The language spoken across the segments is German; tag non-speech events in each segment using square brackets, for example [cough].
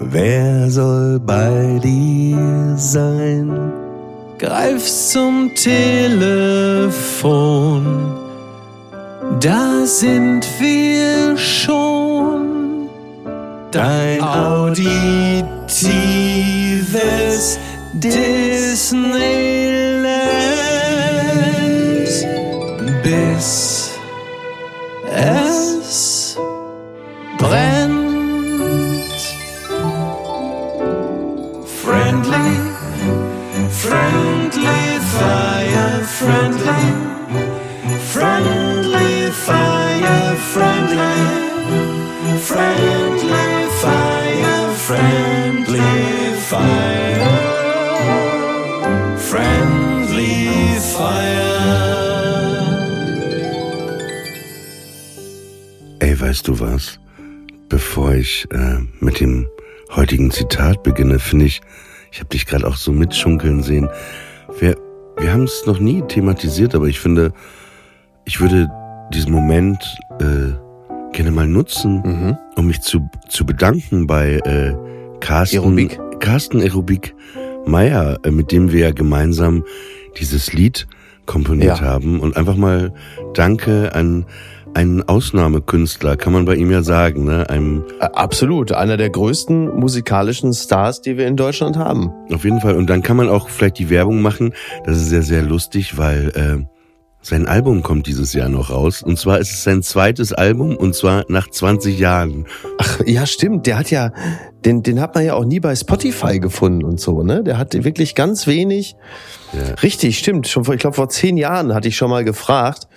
Wer soll bei dir sein? Greif zum Telefon. Da sind wir schon. Dein auditives Disneyland. Bis es brennt. Friendly fire, friendly, friendly fire, friendly fire, friendly fire. Ey, weißt du was? Bevor ich äh, mit dem heutigen Zitat beginne, finde ich, ich habe dich gerade auch so mitschunkeln sehen. Wir, wir haben es noch nie thematisiert, aber ich finde, ich würde diesen Moment äh, gerne mal nutzen, Mhm. um mich zu, zu bedanken bei äh, Carsten, Aerobik. Carsten Aerobik Meyer, äh, mit dem wir ja gemeinsam dieses Lied komponiert Ja. haben. Und einfach mal Danke an einen Ausnahmekünstler, kann man bei ihm ja sagen, ne? Einem Absolut, einer der größten musikalischen Stars, die wir in Deutschland haben. Auf jeden Fall. Und dann kann man auch vielleicht die Werbung machen. Das ist sehr, sehr lustig, weil äh, sein Album kommt dieses Jahr noch raus. Und zwar ist es sein zweites Album und zwar nach 20 Jahren. Ach, ja, stimmt. Der hat ja, den, den hat man ja auch nie bei Spotify gefunden und so, ne? Der hat wirklich ganz wenig. Ja. Richtig, stimmt. Schon vor, ich glaube, vor zehn Jahren hatte ich schon mal gefragt,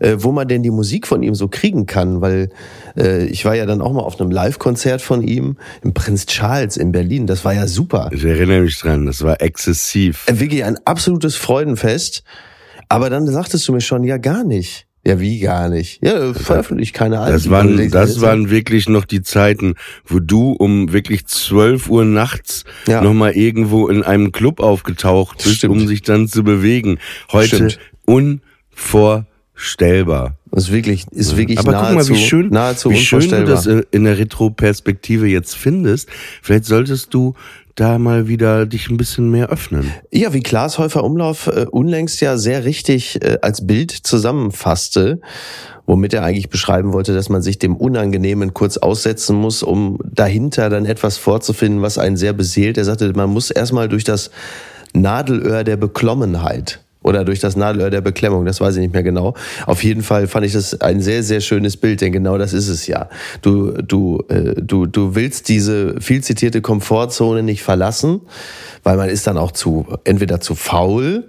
äh, wo man denn die Musik von ihm so kriegen kann, weil äh, ich war ja dann auch mal auf einem Live-Konzert von ihm im Prinz Charles in Berlin. Das war ja super. Ich erinnere mich dran, das war exzessiv. Äh, Wirklich ein absolutes Freudenfest. Aber dann sagtest du mir schon, ja, gar nicht. Ja, wie gar nicht? Ja, veröffentlicht keine Alben. Das waren, das waren wirklich noch die Zeiten, wo du um wirklich 12 Uhr nachts Ja. nochmal irgendwo in einem Club aufgetaucht bist, Stimmt. um sich dann zu bewegen. Heute Stimmt. unvorstellbar. Das ist wirklich, ist wirklich Aber nahezu, guck mal, wie schön, nahezu wie schön du das in der Retro-Perspektive jetzt findest. Vielleicht solltest du da mal wieder dich ein bisschen mehr öffnen. Ja, wie Klaas Häufer Umlauf äh, unlängst ja sehr richtig äh, als Bild zusammenfasste, womit er eigentlich beschreiben wollte, dass man sich dem Unangenehmen kurz aussetzen muss, um dahinter dann etwas vorzufinden, was einen sehr beseelt. Er sagte, man muss erstmal durch das Nadelöhr der Beklommenheit oder durch das Nadelöhr der Beklemmung, das weiß ich nicht mehr genau. Auf jeden Fall fand ich das ein sehr, sehr schönes Bild, denn genau das ist es ja. Du, du, äh, du, du willst diese viel zitierte Komfortzone nicht verlassen, weil man ist dann auch zu, entweder zu faul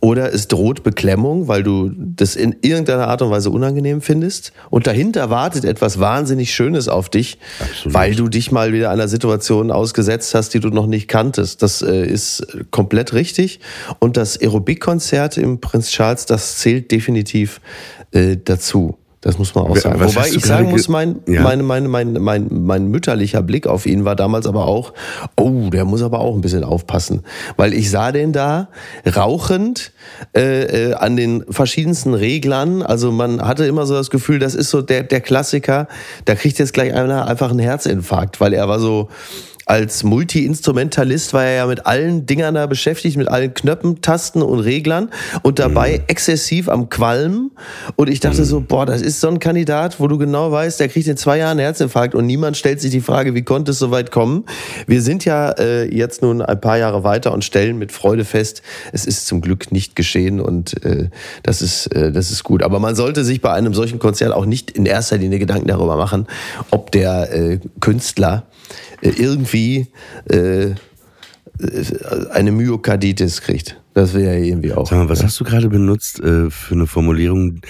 oder es droht Beklemmung, weil du das in irgendeiner Art und Weise unangenehm findest. Und dahinter wartet etwas wahnsinnig Schönes auf dich, Absolut. weil du dich mal wieder einer Situation ausgesetzt hast, die du noch nicht kanntest. Das äh, ist komplett richtig. Und das Aerobic-Konzert im Prinz Charles, das zählt definitiv äh, dazu. Das muss man auch sagen. was Wobei ich sagen muss, mein, Ja. meine, meine, mein, mein, mein mütterlicher Blick auf ihn war damals aber auch, oh, der muss aber auch ein bisschen aufpassen. Weil ich sah den da rauchend äh, äh, an den verschiedensten Reglern. Also man hatte immer so das Gefühl, das ist so der, der Klassiker, da kriegt jetzt gleich einer einfach einen Herzinfarkt, weil er war so als Multi-Instrumentalist war er ja mit allen Dingern da beschäftigt, mit allen Knöpfen, Tasten und Reglern und dabei exzessiv am Qualmen. Und ich dachte so, boah, das ist so ein Kandidat, wo du genau weißt, der kriegt in zwei Jahren einen Herzinfarkt und niemand stellt sich die Frage, wie konnte es so weit kommen? Wir sind ja äh, jetzt nun ein paar Jahre weiter und stellen mit Freude fest, es ist zum Glück nicht geschehen und äh, das ist äh, das ist gut. Aber man sollte sich bei einem solchen Konzert auch nicht in erster Linie Gedanken darüber machen, ob der äh, Künstler irgendwie äh, äh, eine Myokarditis kriegt. Das wäre ja irgendwie auch. Sag mal, was hast du gerade benutzt äh, für eine Formulierung,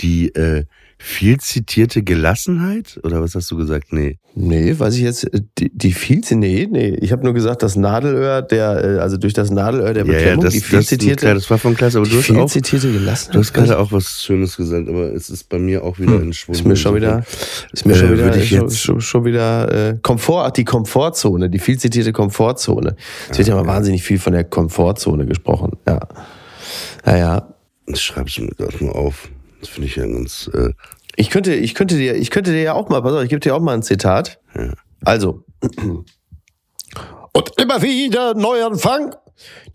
die äh, viel zitierte Gelassenheit? Oder was hast du gesagt? Nee. Nee, weiß ich jetzt, äh, die, die viel, nee, nee, ich habe nur gesagt, das Nadelöhr, der, äh, also durch das Nadelöhr der Beklemmung, ja, ja, das, die viel das, zitierte, klar, das war von Klasse, aber du hast auch, zitierte Gelassenheit. du hast gerade auch was Schönes gesagt, aber es ist bei mir auch wieder entschwunden. Ist mir schon wieder, ist mir schon Äh, wieder, würde ich schon, schon, schon wieder äh, Komfort, die Komfortzone, die viel zitierte Komfortzone. Es wird ja mal wahnsinnig viel von der Komfortzone gesprochen. Ja, naja. Das schreibe ich mir gerade mal auf. Das finde ich ja ganz, äh, Ich könnte, ich könnte dir, ich könnte dir ja auch mal, pass auf, ich gebe dir auch mal ein Zitat. Ja. Also. Und immer wieder Neuanfang.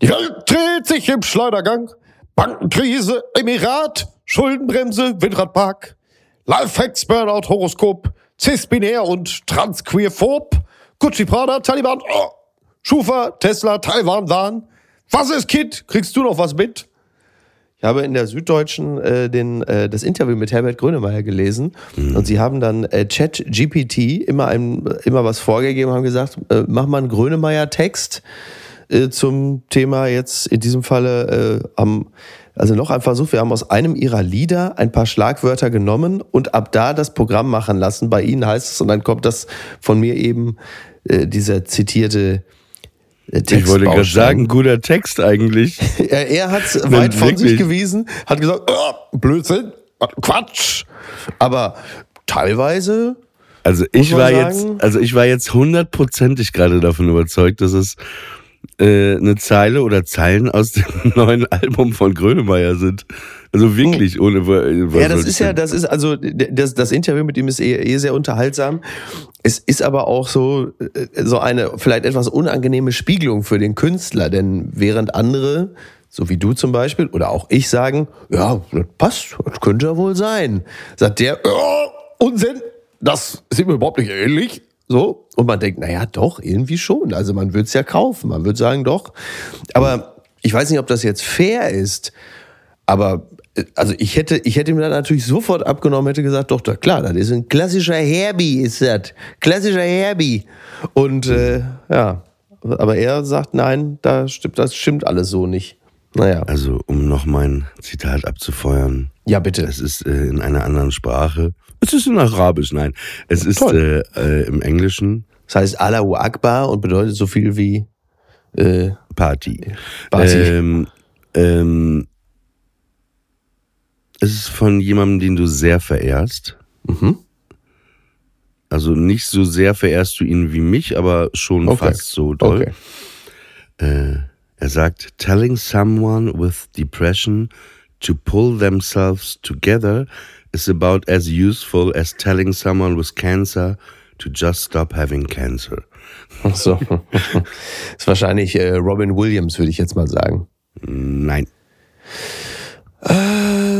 Die Welt dreht sich im Schleudergang. Bankenkrise, Emirat, Schuldenbremse, Windradpark. Lifehacks, Burnout, Horoskop, Cis-Binär und Transqueerphob. Gucci, Prada, Taliban, oh, Schufa, Tesla, Taiwan, Wahn. Was ist, Kid? Kriegst du noch was mit? Ich habe in der Süddeutschen äh, den, äh, das Interview mit Herbert Grönemeyer gelesen und sie haben dann äh, Chat GPT immer, ein, immer was vorgegeben und haben gesagt, äh, mach mal einen Grönemeyer-Text äh, zum Thema jetzt in diesem Falle äh, am, also noch ein Versuch, wir haben aus einem ihrer Lieder ein paar Schlagwörter genommen und ab da das Programm machen lassen. Bei ihnen heißt es, und dann kommt das von mir eben, äh, dieser zitierte Text. ich wollte gerade sagen, guter Text eigentlich. [laughs] Er, er hat es weit von sich gewiesen, hat gesagt, oh, Blödsinn, Quatsch. Aber teilweise, Also ich war sagen. jetzt, also ich war jetzt hundertprozentig gerade davon überzeugt, dass es äh, eine Zeile oder Zeilen aus dem [laughs] neuen Album von Grönemeyer sind. Also wirklich ohne. was ja, das ist ja, das ist also das, das Interview mit ihm ist eh, eh sehr unterhaltsam. Es ist aber auch so äh, so eine vielleicht etwas unangenehme Spiegelung für den Künstler, denn während andere so wie du zum Beispiel oder auch ich sagen, ja, das passt, das könnte ja wohl sein, sagt der, oh, Unsinn, das ist ihm überhaupt nicht ähnlich. So, und man denkt, naja, doch, irgendwie schon. Also man würde es ja kaufen, man würde sagen, doch. Aber ich weiß nicht, ob das jetzt fair ist. Aber äh, also ich hätte, ich hätte ihm dann natürlich sofort abgenommen, hätte gesagt, doch, da klar, das ist ein klassischer Herbie, ist das. Klassischer Herbie. Und äh, ja, aber er sagt, nein, da stimmt, das stimmt alles so nicht. Naja. Also, um noch mein Zitat abzufeuern. Ja, bitte. Es ist äh, in einer anderen Sprache. Es ist in Arabisch, nein. Es ist Toll. äh, äh, im Englischen Das heißt Allahu Akbar und bedeutet so viel wie äh, Party. Party. Ähm, ähm, es ist von jemandem, den du sehr verehrst. Mhm. Also nicht so sehr verehrst du ihn wie mich, aber schon Okay. fast so doll. Okay. Äh, er sagt, telling someone with depression to pull themselves together is about as useful as telling someone with cancer to just stop having cancer. Ach so. [laughs] ist wahrscheinlich äh, Robin Williams, würde ich jetzt mal sagen. Nein.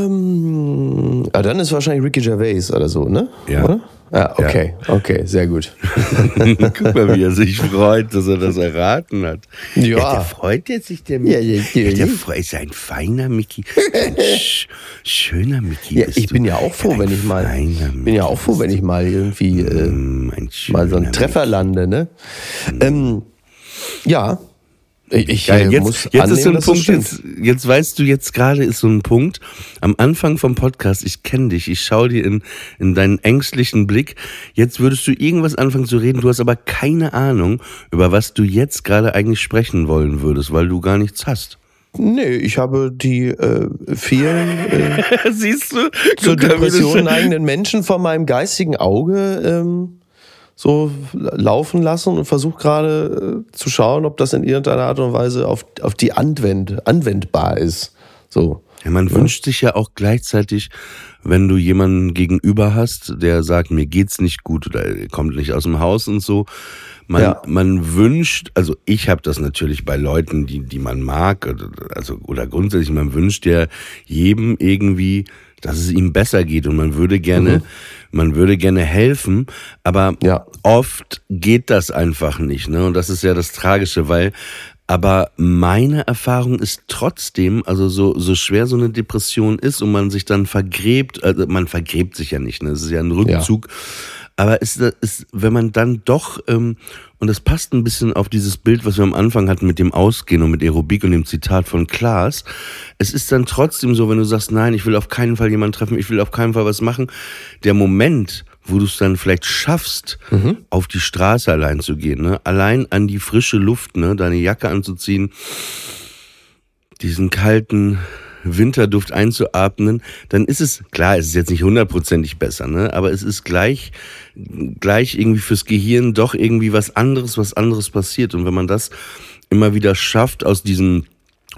Ähm, ah, dann ist wahrscheinlich Ricky Gervais oder so, ne? Ja. Oder? Ja, okay, okay, sehr gut. [laughs] Guck mal, wie er sich freut, dass er das erraten hat. Ja. der freut jetzt sich, der Ja, Mickey. ja, ja. der freut, ist ein feiner Mickey. Ein [laughs] sch schöner Mickey. Ja, ich bin ja auch froh, wenn ich mal, bin ja auch froh, wenn ich mal irgendwie äh, Mm, ein mal so einen Treffer lande, ne? Ähm, ja, ich, Geil, jetzt, muss jetzt annehmen, ist so ein Punkt, jetzt, jetzt weißt du, jetzt gerade ist so ein Punkt, am Anfang vom Podcast, ich kenne dich, ich schaue dir in, in deinen ängstlichen Blick, jetzt würdest du irgendwas anfangen zu reden, du hast aber keine Ahnung, über was du jetzt gerade eigentlich sprechen wollen würdest, weil du gar nichts hast. Nee, ich habe die äh, vielen äh, [laughs] Siehst du? zur Depression neigenden Menschen vor meinem geistigen Auge ähm, so laufen lassen und versuche gerade äh, zu schauen, ob das in irgendeiner Art und Weise auf, auf die Anwend, anwendbar ist. So. Ja, man wünscht sich ja auch gleichzeitig, wenn du jemanden gegenüber hast, der sagt, mir geht's nicht gut oder er kommt nicht aus dem Haus und so. Man, Ja. man wünscht, also ich habe das natürlich bei Leuten, die, die man mag, oder, also oder grundsätzlich, man wünscht ja jedem irgendwie, dass es ihm besser geht und man würde gerne, man würde gerne helfen, aber Ja. oft geht das einfach nicht, ne? Und das ist ja das Tragische, weil aber meine Erfahrung ist trotzdem, also so, so schwer so eine Depression ist und man sich dann vergräbt, also man vergräbt sich ja nicht, ne? Es ist ja ein Rückzug. Aber ist, ist, wenn man dann doch ähm, und das passt ein bisschen auf dieses Bild, was wir am Anfang hatten mit dem Ausgehen und mit Aerobik und dem Zitat von Klaas. Es ist dann trotzdem so, wenn du sagst, nein, ich will auf keinen Fall jemanden treffen, ich will auf keinen Fall was machen. Der Moment, wo du es dann vielleicht schaffst, mhm. auf die Straße allein zu gehen, ne? allein an die frische Luft, ne? deine Jacke anzuziehen, diesen kalten Winterduft einzuatmen, dann ist es, klar, es ist jetzt nicht hundertprozentig besser, ne? aber es ist gleich, gleich irgendwie fürs Gehirn doch irgendwie was anderes, was anderes passiert. Und wenn man das immer wieder schafft, aus diesem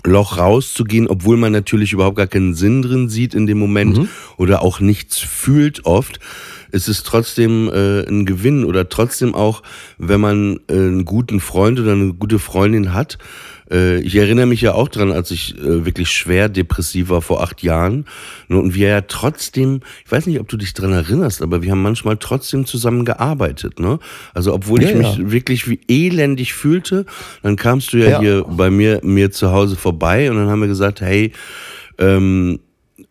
Loch rauszugehen, obwohl man natürlich überhaupt gar keinen Sinn drin sieht in dem Moment mhm. oder auch nichts fühlt oft, ist es trotzdem äh, ein Gewinn oder trotzdem auch, wenn man äh, einen guten Freund oder eine gute Freundin hat, äh, ich erinnere mich ja auch dran, als ich äh, wirklich schwer depressiv war vor acht Jahren. Und wir ja trotzdem, ich weiß nicht, ob du dich dran erinnerst, aber wir haben manchmal trotzdem zusammen gearbeitet. Ne? Also obwohl ja, ich mich ja. wirklich wie elendig fühlte, dann kamst du ja, ja, hier bei mir, mir zu Hause vorbei und dann haben wir gesagt, hey, ähm,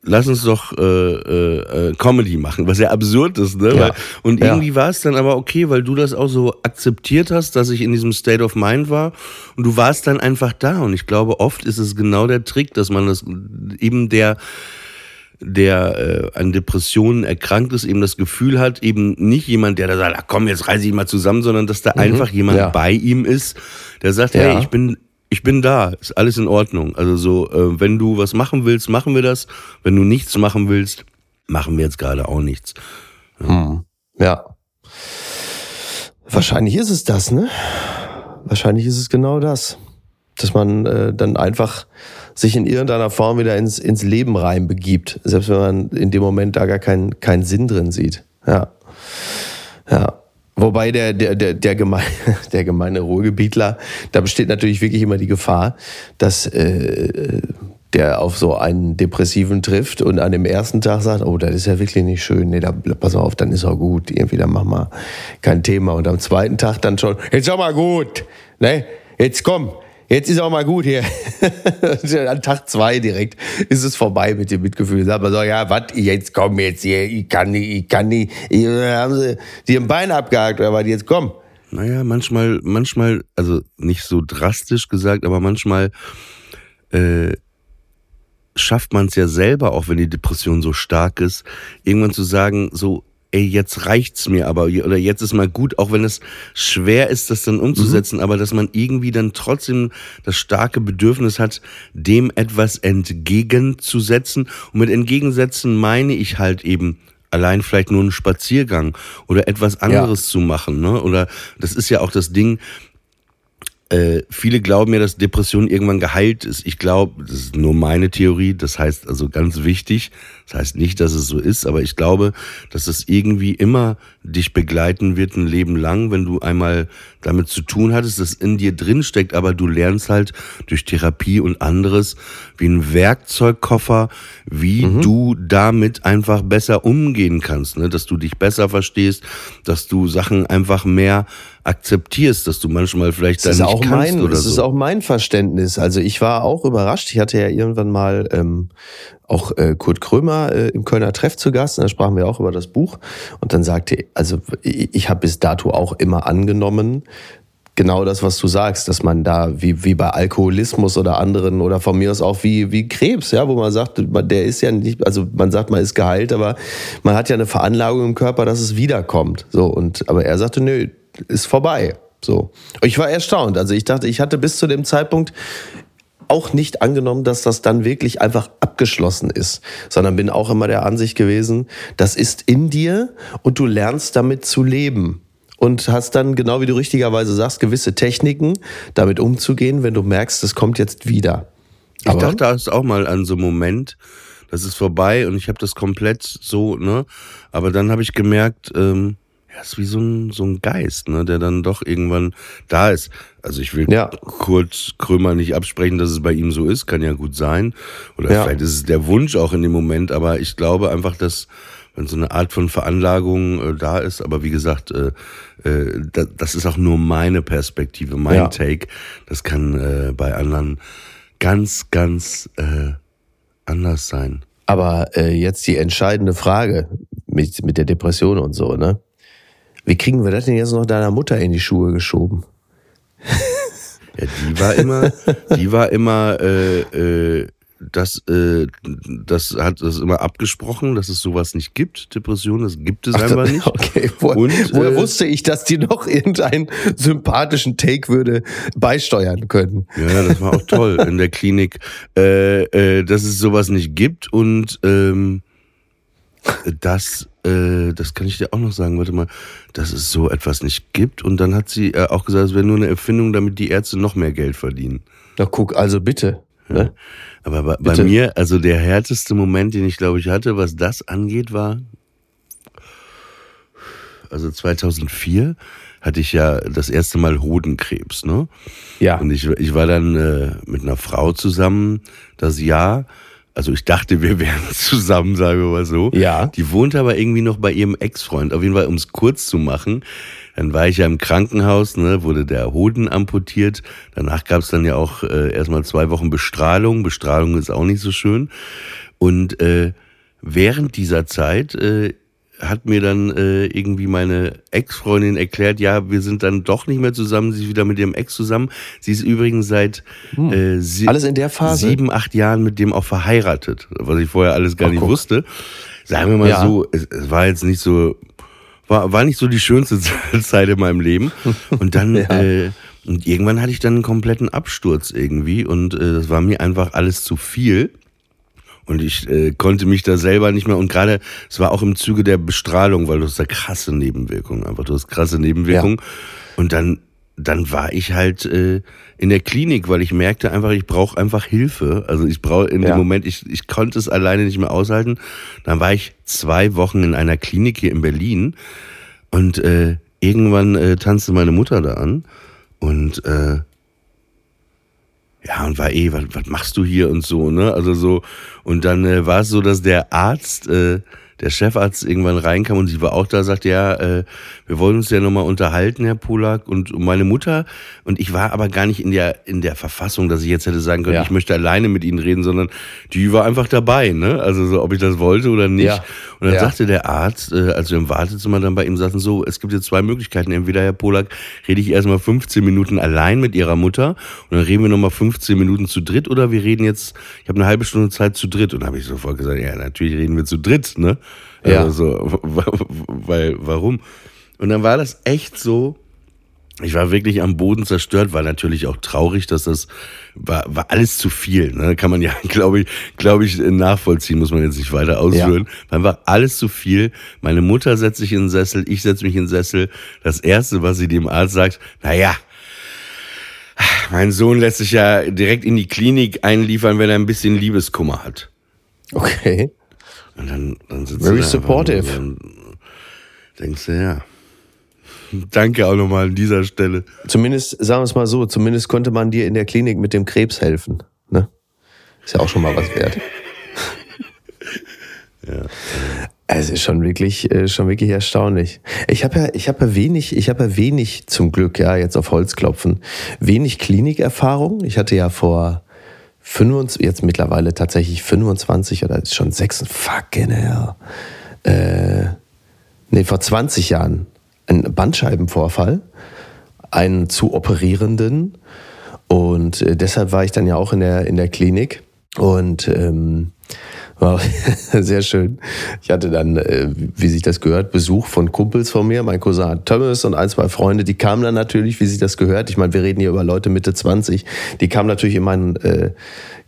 lass uns doch äh, äh, äh, Comedy machen, was ja absurd ist, ne? Ja. Und irgendwie ja. war es dann aber okay, weil du das auch so akzeptiert hast, dass ich in diesem State of Mind war und du warst dann einfach da. Und ich glaube, oft ist es genau der Trick, dass man das eben der der äh, an Depressionen erkrankt ist, eben das Gefühl hat, eben nicht jemand, der da sagt, ach komm, jetzt reiße ich mal zusammen, sondern dass da mhm. einfach jemand ja. bei ihm ist, der sagt, hey, ich bin ich bin da, ist alles in Ordnung. Also so, äh, wenn du was machen willst, machen wir das. Wenn du nichts machen willst, machen wir jetzt gerade auch nichts. Ja. Hm. ja. Wahrscheinlich ist es das, ne? Wahrscheinlich ist es genau das. Dass man äh, dann einfach sich in irgendeiner Form wieder ins, ins Leben reinbegibt. Selbst wenn man in dem Moment da gar keinen keinen Sinn drin sieht. Ja. Ja. Wobei der, der, der, der, gemeine, [laughs] der gemeine Ruhrgebietler, da besteht natürlich wirklich immer die Gefahr, dass äh, der auf so einen Depressiven trifft und an dem ersten Tag sagt, oh, das ist ja wirklich nicht schön, nee, da pass auf, dann ist auch gut, irgendwie, dann mach mal kein Thema. Und am zweiten Tag dann schon, jetzt auch mal gut, ne, jetzt komm, Jetzt ist auch mal gut hier. [laughs] An Tag zwei direkt ist es vorbei mit dem Mitgefühl. Sagt man so, ja, was, jetzt komm jetzt hier, ich kann nicht, ich kann nicht. Haben sie dir ein Bein abgehakt oder was, jetzt komm. Naja, manchmal, manchmal, also nicht so drastisch gesagt, aber manchmal äh, schafft man es ja selber, auch wenn die Depression so stark ist, irgendwann zu sagen, so, ey, jetzt reicht's mir aber oder jetzt ist mal gut, auch wenn es schwer ist, das dann umzusetzen, mhm. aber dass man irgendwie dann trotzdem das starke Bedürfnis hat, dem etwas entgegenzusetzen. Und mit entgegensetzen meine ich halt eben allein vielleicht nur einen Spaziergang oder etwas anderes ja. zu machen, ne? Oder das ist ja auch das Ding, äh, viele glauben ja, dass Depression irgendwann geheilt ist. Ich glaube, das ist nur meine Theorie. Das heißt also ganz wichtig. Das heißt nicht, dass es so ist, aber ich glaube, dass es irgendwie immer dich begleiten wird ein Leben lang, wenn du einmal damit zu tun hattest, das in dir drin steckt, aber du lernst halt durch Therapie und anderes wie ein Werkzeugkoffer, wie mhm. du damit einfach besser umgehen kannst, ne? dass du dich besser verstehst, dass du Sachen einfach mehr akzeptierst, dass du manchmal vielleicht das da nicht auch kannst mein, oder das so. ist auch mein Verständnis. Also ich war auch überrascht. Ich hatte ja irgendwann mal ähm, auch äh, Kurt Krömer äh, im Kölner Treff zu Gast. Und da sprachen wir auch über das Buch. Und dann sagte, also ich, ich habe bis dato auch immer angenommen, genau das, was du sagst, dass man da wie, wie bei Alkoholismus oder anderen oder von mir aus auch wie, wie Krebs, ja, wo man sagt, der ist ja nicht, also man sagt, man ist geheilt, aber man hat ja eine Veranlagung im Körper, dass es wiederkommt. So, und, aber er sagte, nö, ist vorbei. So. Ich war erstaunt. Also ich dachte, ich hatte bis zu dem Zeitpunkt auch nicht angenommen, dass das dann wirklich einfach abgeschlossen ist, sondern bin auch immer der Ansicht gewesen, das ist in dir und du lernst damit zu leben und hast dann, genau wie du richtigerweise sagst, gewisse Techniken, damit umzugehen, wenn du merkst, es kommt jetzt wieder. Ich Aber dachte erst auch mal an so einen Moment, das ist vorbei und ich habe das komplett so, ne? Aber dann habe ich gemerkt, ähm, ja, ist wie so ein, so ein Geist, ne, der dann doch irgendwann da ist. Also ich will ja. Kurt Krömer nicht absprechen, dass es bei ihm so ist, kann ja gut sein. Oder ja. vielleicht ist es der Wunsch auch in dem Moment, aber ich glaube einfach, dass wenn so eine Art von Veranlagung äh, da ist, aber wie gesagt, äh, äh, da, das ist auch nur meine Perspektive, mein ja. Take. Das kann äh, bei anderen ganz, ganz äh, anders sein. Aber äh, jetzt die entscheidende Frage mit, mit der Depression und so, ne? Wie kriegen wir das denn jetzt noch deiner Mutter in die Schuhe geschoben? [laughs] Ja, die war immer, die war immer, äh, äh, das, äh, das hat das immer abgesprochen, dass es sowas nicht gibt. Depression, das gibt es Ach, einfach nicht. Okay, Wo, Und, woher äh, wusste ich, dass die noch irgendeinen sympathischen Take würde beisteuern können? Ja, das war auch toll in der Klinik, äh, äh, dass es sowas nicht gibt und ähm, dass, äh, das kann ich dir auch noch sagen, warte mal, dass es so etwas nicht gibt. Und dann hat sie äh, auch gesagt, es wäre nur eine Erfindung, damit die Ärzte noch mehr Geld verdienen. Na guck, also bitte. Ne? Aber bei, bei mir, also der härteste Moment, den ich glaube ich hatte, was das angeht, war, also 2004 hatte ich ja das erste Mal Hodenkrebs, ne? Ja. Und ich, ich war dann äh, mit einer Frau zusammen das Jahr also ich dachte, wir wären [laughs] zusammen, sagen wir mal so. Ja. Die wohnt aber irgendwie noch bei ihrem Ex-Freund. Auf jeden Fall, um es kurz zu machen, dann war ich ja im Krankenhaus, ne, wurde der Hoden amputiert. Danach gab es dann ja auch äh, erstmal zwei Wochen Bestrahlung. Bestrahlung ist auch nicht so schön. Und äh, während dieser Zeit äh, hat mir dann äh, irgendwie meine Ex-Freundin erklärt, ja, wir sind dann doch nicht mehr zusammen, sie ist wieder mit ihrem Ex zusammen. Sie ist übrigens seit hm. äh, sie alles in der Phase sieben, acht Jahren mit dem auch verheiratet, was ich vorher alles gar Ach, nicht guck. wusste. Sagen wir mal ja. so, es, es war jetzt nicht so, war, war nicht so die schönste [laughs] Zeit in meinem Leben. Und dann [laughs] ja. äh, und irgendwann hatte ich dann einen kompletten Absturz irgendwie und äh, das war mir einfach alles zu viel. Und ich äh, konnte mich da selber nicht mehr. Und gerade, es war auch im Zuge der Bestrahlung, weil du hast da krasse Nebenwirkungen, einfach du hast krasse Nebenwirkungen. Ja. Und dann, dann war ich halt äh, in der Klinik, weil ich merkte einfach, ich brauche einfach Hilfe. Also ich brauche in ja. dem Moment, ich, ich konnte es alleine nicht mehr aushalten. Dann war ich zwei Wochen in einer Klinik hier in Berlin und äh, irgendwann äh, tanzte meine Mutter da an und äh, ja, und war eh, was, was machst du hier und so, ne? Also so, und dann äh, war es so, dass der Arzt äh, der Chefarzt irgendwann reinkam und sie war auch da, sagte, ja, äh, wir wollen uns ja nochmal unterhalten, Herr Polak. Und meine Mutter, und ich war aber gar nicht in der, in der Verfassung, dass ich jetzt hätte sagen können, ja. ich möchte alleine mit Ihnen reden, sondern die war einfach dabei, ne? Also so, ob ich das wollte oder nicht. Ja. Und dann ja. sagte der Arzt, äh, als wir im Wartezimmer dann bei ihm saßen, so, es gibt jetzt zwei Möglichkeiten. Entweder, Herr Polak, rede ich erstmal 15 Minuten allein mit Ihrer Mutter und dann reden wir nochmal 15 Minuten zu dritt oder wir reden jetzt, ich habe eine halbe Stunde Zeit zu dritt. Und habe ich sofort gesagt, ja, natürlich reden wir zu dritt, ne? Ja. Also, weil, warum? Und dann war das echt so, ich war wirklich am Boden zerstört, war natürlich auch traurig, dass das war, war alles zu viel. Ne? Kann man ja, [laughs] glaube ich, glaube ich, nachvollziehen, muss man jetzt nicht weiter ausführen. Ja. Dann war alles zu viel. Meine Mutter setzt sich in den Sessel, ich setze mich in den Sessel. Das erste, was sie dem Arzt sagt, na ja, mein Sohn lässt sich ja direkt in die Klinik einliefern, wenn er ein bisschen Liebeskummer hat. Okay. Und dann, dann sitzt Very supportive. Und denkst du, ja. [laughs] Danke auch nochmal an dieser Stelle. Zumindest, sagen wir es mal so, zumindest konnte man dir in der Klinik mit dem Krebs helfen. Ne? Ist ja auch schon mal was wert. [laughs] ja. Es ist schon wirklich, äh, schon wirklich erstaunlich. Ich habe ja, ich habe ja wenig, ich habe ja wenig zum Glück, ja, jetzt auf Holz klopfen, wenig Klinikerfahrung. Ich hatte ja vor 25, jetzt mittlerweile tatsächlich 25 oder schon 6, fucking hell. Äh, nee, vor 20 Jahren ein Bandscheibenvorfall, einen zu operierenden. Und äh, deshalb war ich dann ja auch in der, in der Klinik. Und ähm, war [laughs] sehr schön. Ich hatte dann, äh, wie sich das gehört, Besuch von Kumpels von mir, mein Cousin Thomas und ein, zwei Freunde, die kamen dann natürlich, wie sich das gehört. Ich meine, wir reden hier über Leute Mitte 20, die kamen natürlich in mein äh,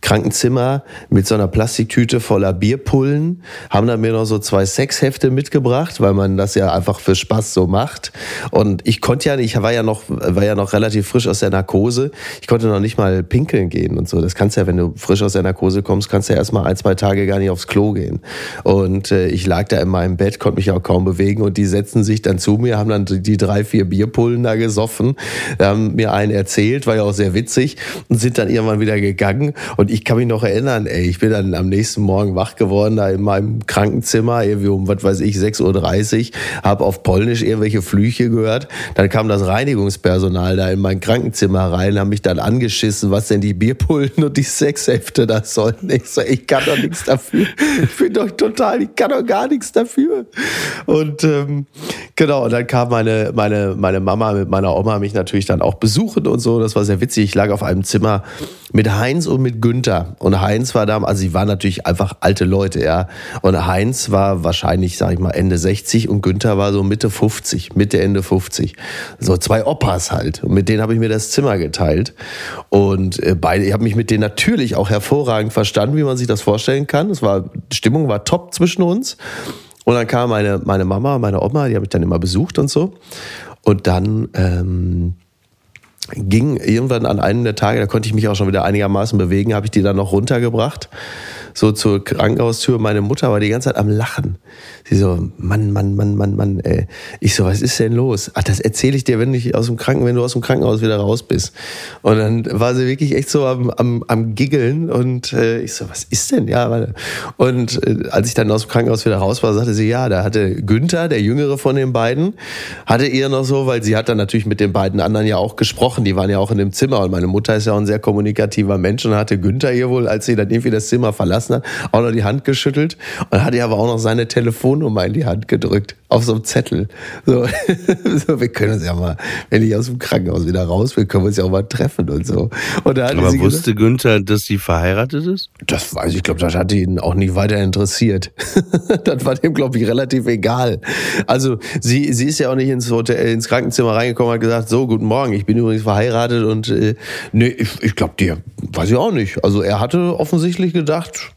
Krankenzimmer mit so einer Plastiktüte voller Bierpullen, haben dann mir noch so zwei Sexhefte mitgebracht, weil man das ja einfach für Spaß so macht. Und ich konnte ja, ich war ja noch, war ja noch relativ frisch aus der Narkose. Ich konnte noch nicht mal pinkeln gehen und so. Das kannst ja, wenn du frisch aus der Narkose kommst, kannst du ja erstmal ein, zwei Tage gar nicht aufs Klo gehen. Und äh, ich lag da in meinem Bett, konnte mich auch kaum bewegen und die setzten sich dann zu mir, haben dann die drei, vier Bierpullen da gesoffen, haben mir einen erzählt, war ja auch sehr witzig und sind dann irgendwann wieder gegangen und ich kann mich noch erinnern, ey, ich bin dann am nächsten Morgen wach geworden, da in meinem Krankenzimmer, irgendwie um, was weiß ich, 6.30 Uhr, habe auf Polnisch irgendwelche Flüche gehört. Dann kam das Reinigungspersonal da in mein Krankenzimmer rein, haben mich dann angeschissen, was denn die Bierpullen und die Sexhefte da sollten. Ich so, ich kann doch nichts dafür. Ich bin doch total, ich kann doch gar nichts dafür. Und ähm, genau, und dann kam meine, meine, meine Mama mit meiner Oma mich natürlich dann auch besuchen und so. Das war sehr witzig. Ich lag auf einem Zimmer mit Heinz und mit Günther. Und Heinz war da, also sie waren natürlich einfach alte Leute, ja. Und Heinz war wahrscheinlich, sag ich mal, Ende 60 und Günther war so Mitte 50, Mitte, Ende 50. So zwei Opas halt. Und mit denen habe ich mir das Zimmer geteilt. Und äh, beide, ich habe mich mit denen natürlich auch hervorragend verstanden, wie man sich das vorstellen kann. Es war, die Stimmung war top zwischen uns. Und dann kam meine, meine Mama, meine Oma, die habe ich dann immer besucht und so. Und dann ähm, ging irgendwann an einem der Tage, da konnte ich mich auch schon wieder einigermaßen bewegen, habe ich die dann noch runtergebracht, so zur Krankenhaustür. Meine Mutter war die ganze Zeit am Lachen. Sie so, Mann, Mann, Mann, Mann, Mann, ey. Ich so, was ist denn los? Ach, das erzähle ich dir, wenn, ich aus dem Kranken, wenn du aus dem Krankenhaus wieder raus bist. Und dann war sie wirklich echt so am, am, am Giggeln und äh, ich so, was ist denn? Ja, warte. Und äh, als ich dann aus dem Krankenhaus wieder raus war, sagte sie, ja, da hatte Günther, der Jüngere von den beiden, hatte ihr noch so, weil sie hat dann natürlich mit den beiden anderen ja auch gesprochen, die waren ja auch in dem Zimmer und meine Mutter ist ja auch ein sehr kommunikativer Mensch und hatte Günther ihr wohl, als sie dann irgendwie das Zimmer verlassen hat, auch noch die Hand geschüttelt und hat ihr aber auch noch seine Telefon Telefonnummer in die Hand gedrückt, auf so einem Zettel. So, [laughs] so, wir können uns ja mal, wenn ich aus dem Krankenhaus wieder raus bin, können wir uns ja auch mal treffen und so. Und Aber wusste gesagt, Günther, dass sie verheiratet ist? Das weiß ich, ich glaube, das hat ihn auch nicht weiter interessiert. [laughs] das war dem, glaube ich, relativ egal. Also sie, sie ist ja auch nicht ins Hotel, ins Krankenzimmer reingekommen und hat gesagt, so, guten Morgen, ich bin übrigens verheiratet und äh, nee, ich, ich glaube, dir, weiß ich auch nicht. Also er hatte offensichtlich gedacht,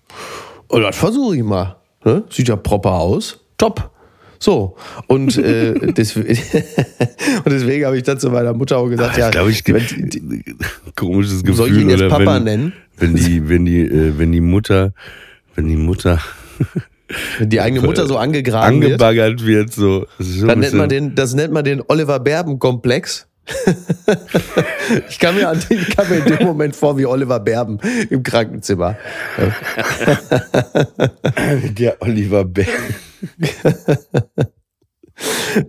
oh, das versuche ich mal. Ne? Sieht ja proper aus. Top. So, und, äh, [laughs] deswegen, [laughs] und deswegen habe ich dann zu meiner Mutter auch gesagt, Ach, ja, glaube ich, wenn, die, komisches Gefühl, soll ich ihn jetzt Papa wenn, nennen? Wenn die, [laughs] wenn die, äh, wenn die Mutter, wenn die Mutter, wenn die eigene Mutter so angegraben angebaggert wird, wird so, so dann nennt man den, das nennt man den Oliver Berben Komplex. Ich, kann mir, ich kam mir in dem Moment vor wie Oliver Berben im Krankenzimmer. Der Oliver Berben.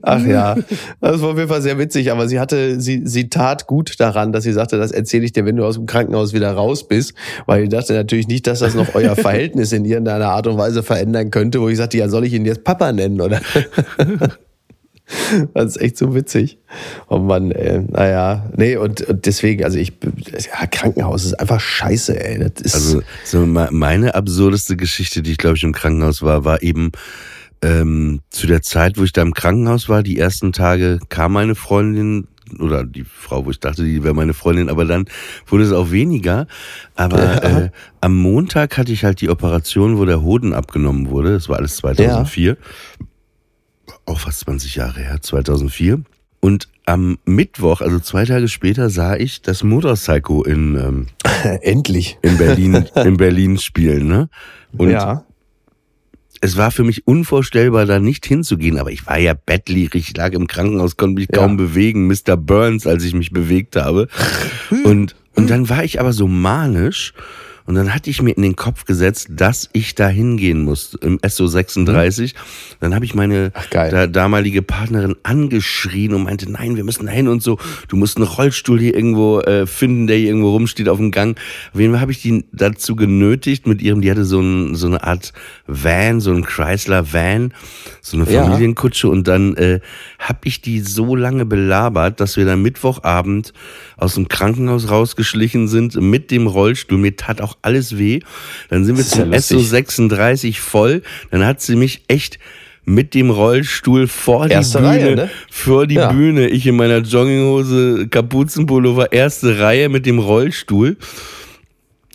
Ach ja, das war auf jeden Fall sehr witzig, aber sie hatte, sie, sie tat gut daran, dass sie sagte, das erzähle ich dir, wenn du aus dem Krankenhaus wieder raus bist, weil ich dachte natürlich nicht, dass das noch euer Verhältnis in irgendeiner Art und Weise verändern könnte, wo ich sagte, ja, soll ich ihn jetzt Papa nennen, oder? [laughs] Das ist echt so witzig. Oh Mann, ey. Naja, nee, und, und deswegen, also ich, ja, Krankenhaus ist einfach scheiße, ey. Das ist also, so meine absurdeste Geschichte, die ich glaube ich im Krankenhaus war, war eben, ähm, zu der Zeit, wo ich da im Krankenhaus war, die ersten Tage kam meine Freundin oder die Frau, wo ich dachte, die wäre meine Freundin, aber dann wurde es auch weniger. Aber ja. äh, am Montag hatte ich halt die Operation, wo der Hoden abgenommen wurde. Das war alles 2004. Ja auch fast 20 Jahre her, 2004. Und am Mittwoch, also zwei Tage später, sah ich das Motorcycle in ähm, [laughs] endlich in Berlin [laughs] in Berlin spielen. Ne? Und ja. es war für mich unvorstellbar, da nicht hinzugehen. Aber ich war ja bettlich, ich lag im Krankenhaus, konnte mich kaum ja. bewegen. Mr. Burns, als ich mich bewegt habe. [laughs] Und und dann war ich aber so manisch und dann hatte ich mir in den Kopf gesetzt, dass ich da hingehen muss im SO36. Mhm. Dann habe ich meine da, damalige Partnerin angeschrien und meinte, nein, wir müssen da hin und so. Du musst einen Rollstuhl hier irgendwo äh, finden, der hier irgendwo rumsteht auf dem Gang. Auf jeden Fall habe ich die dazu genötigt mit ihrem, die hatte so, ein, so eine Art Van, so ein Chrysler Van, so eine Familienkutsche. Ja. Und dann äh, habe ich die so lange belabert, dass wir dann Mittwochabend aus dem Krankenhaus rausgeschlichen sind mit dem Rollstuhl. Mir tat auch alles weh. Dann sind wir zum ja SO36 voll. Dann hat sie mich echt mit dem Rollstuhl vor die erste Bühne, Reihe, ne? vor die ja. Bühne. Ich in meiner Jogginghose, Kapuzenpullover, erste Reihe mit dem Rollstuhl.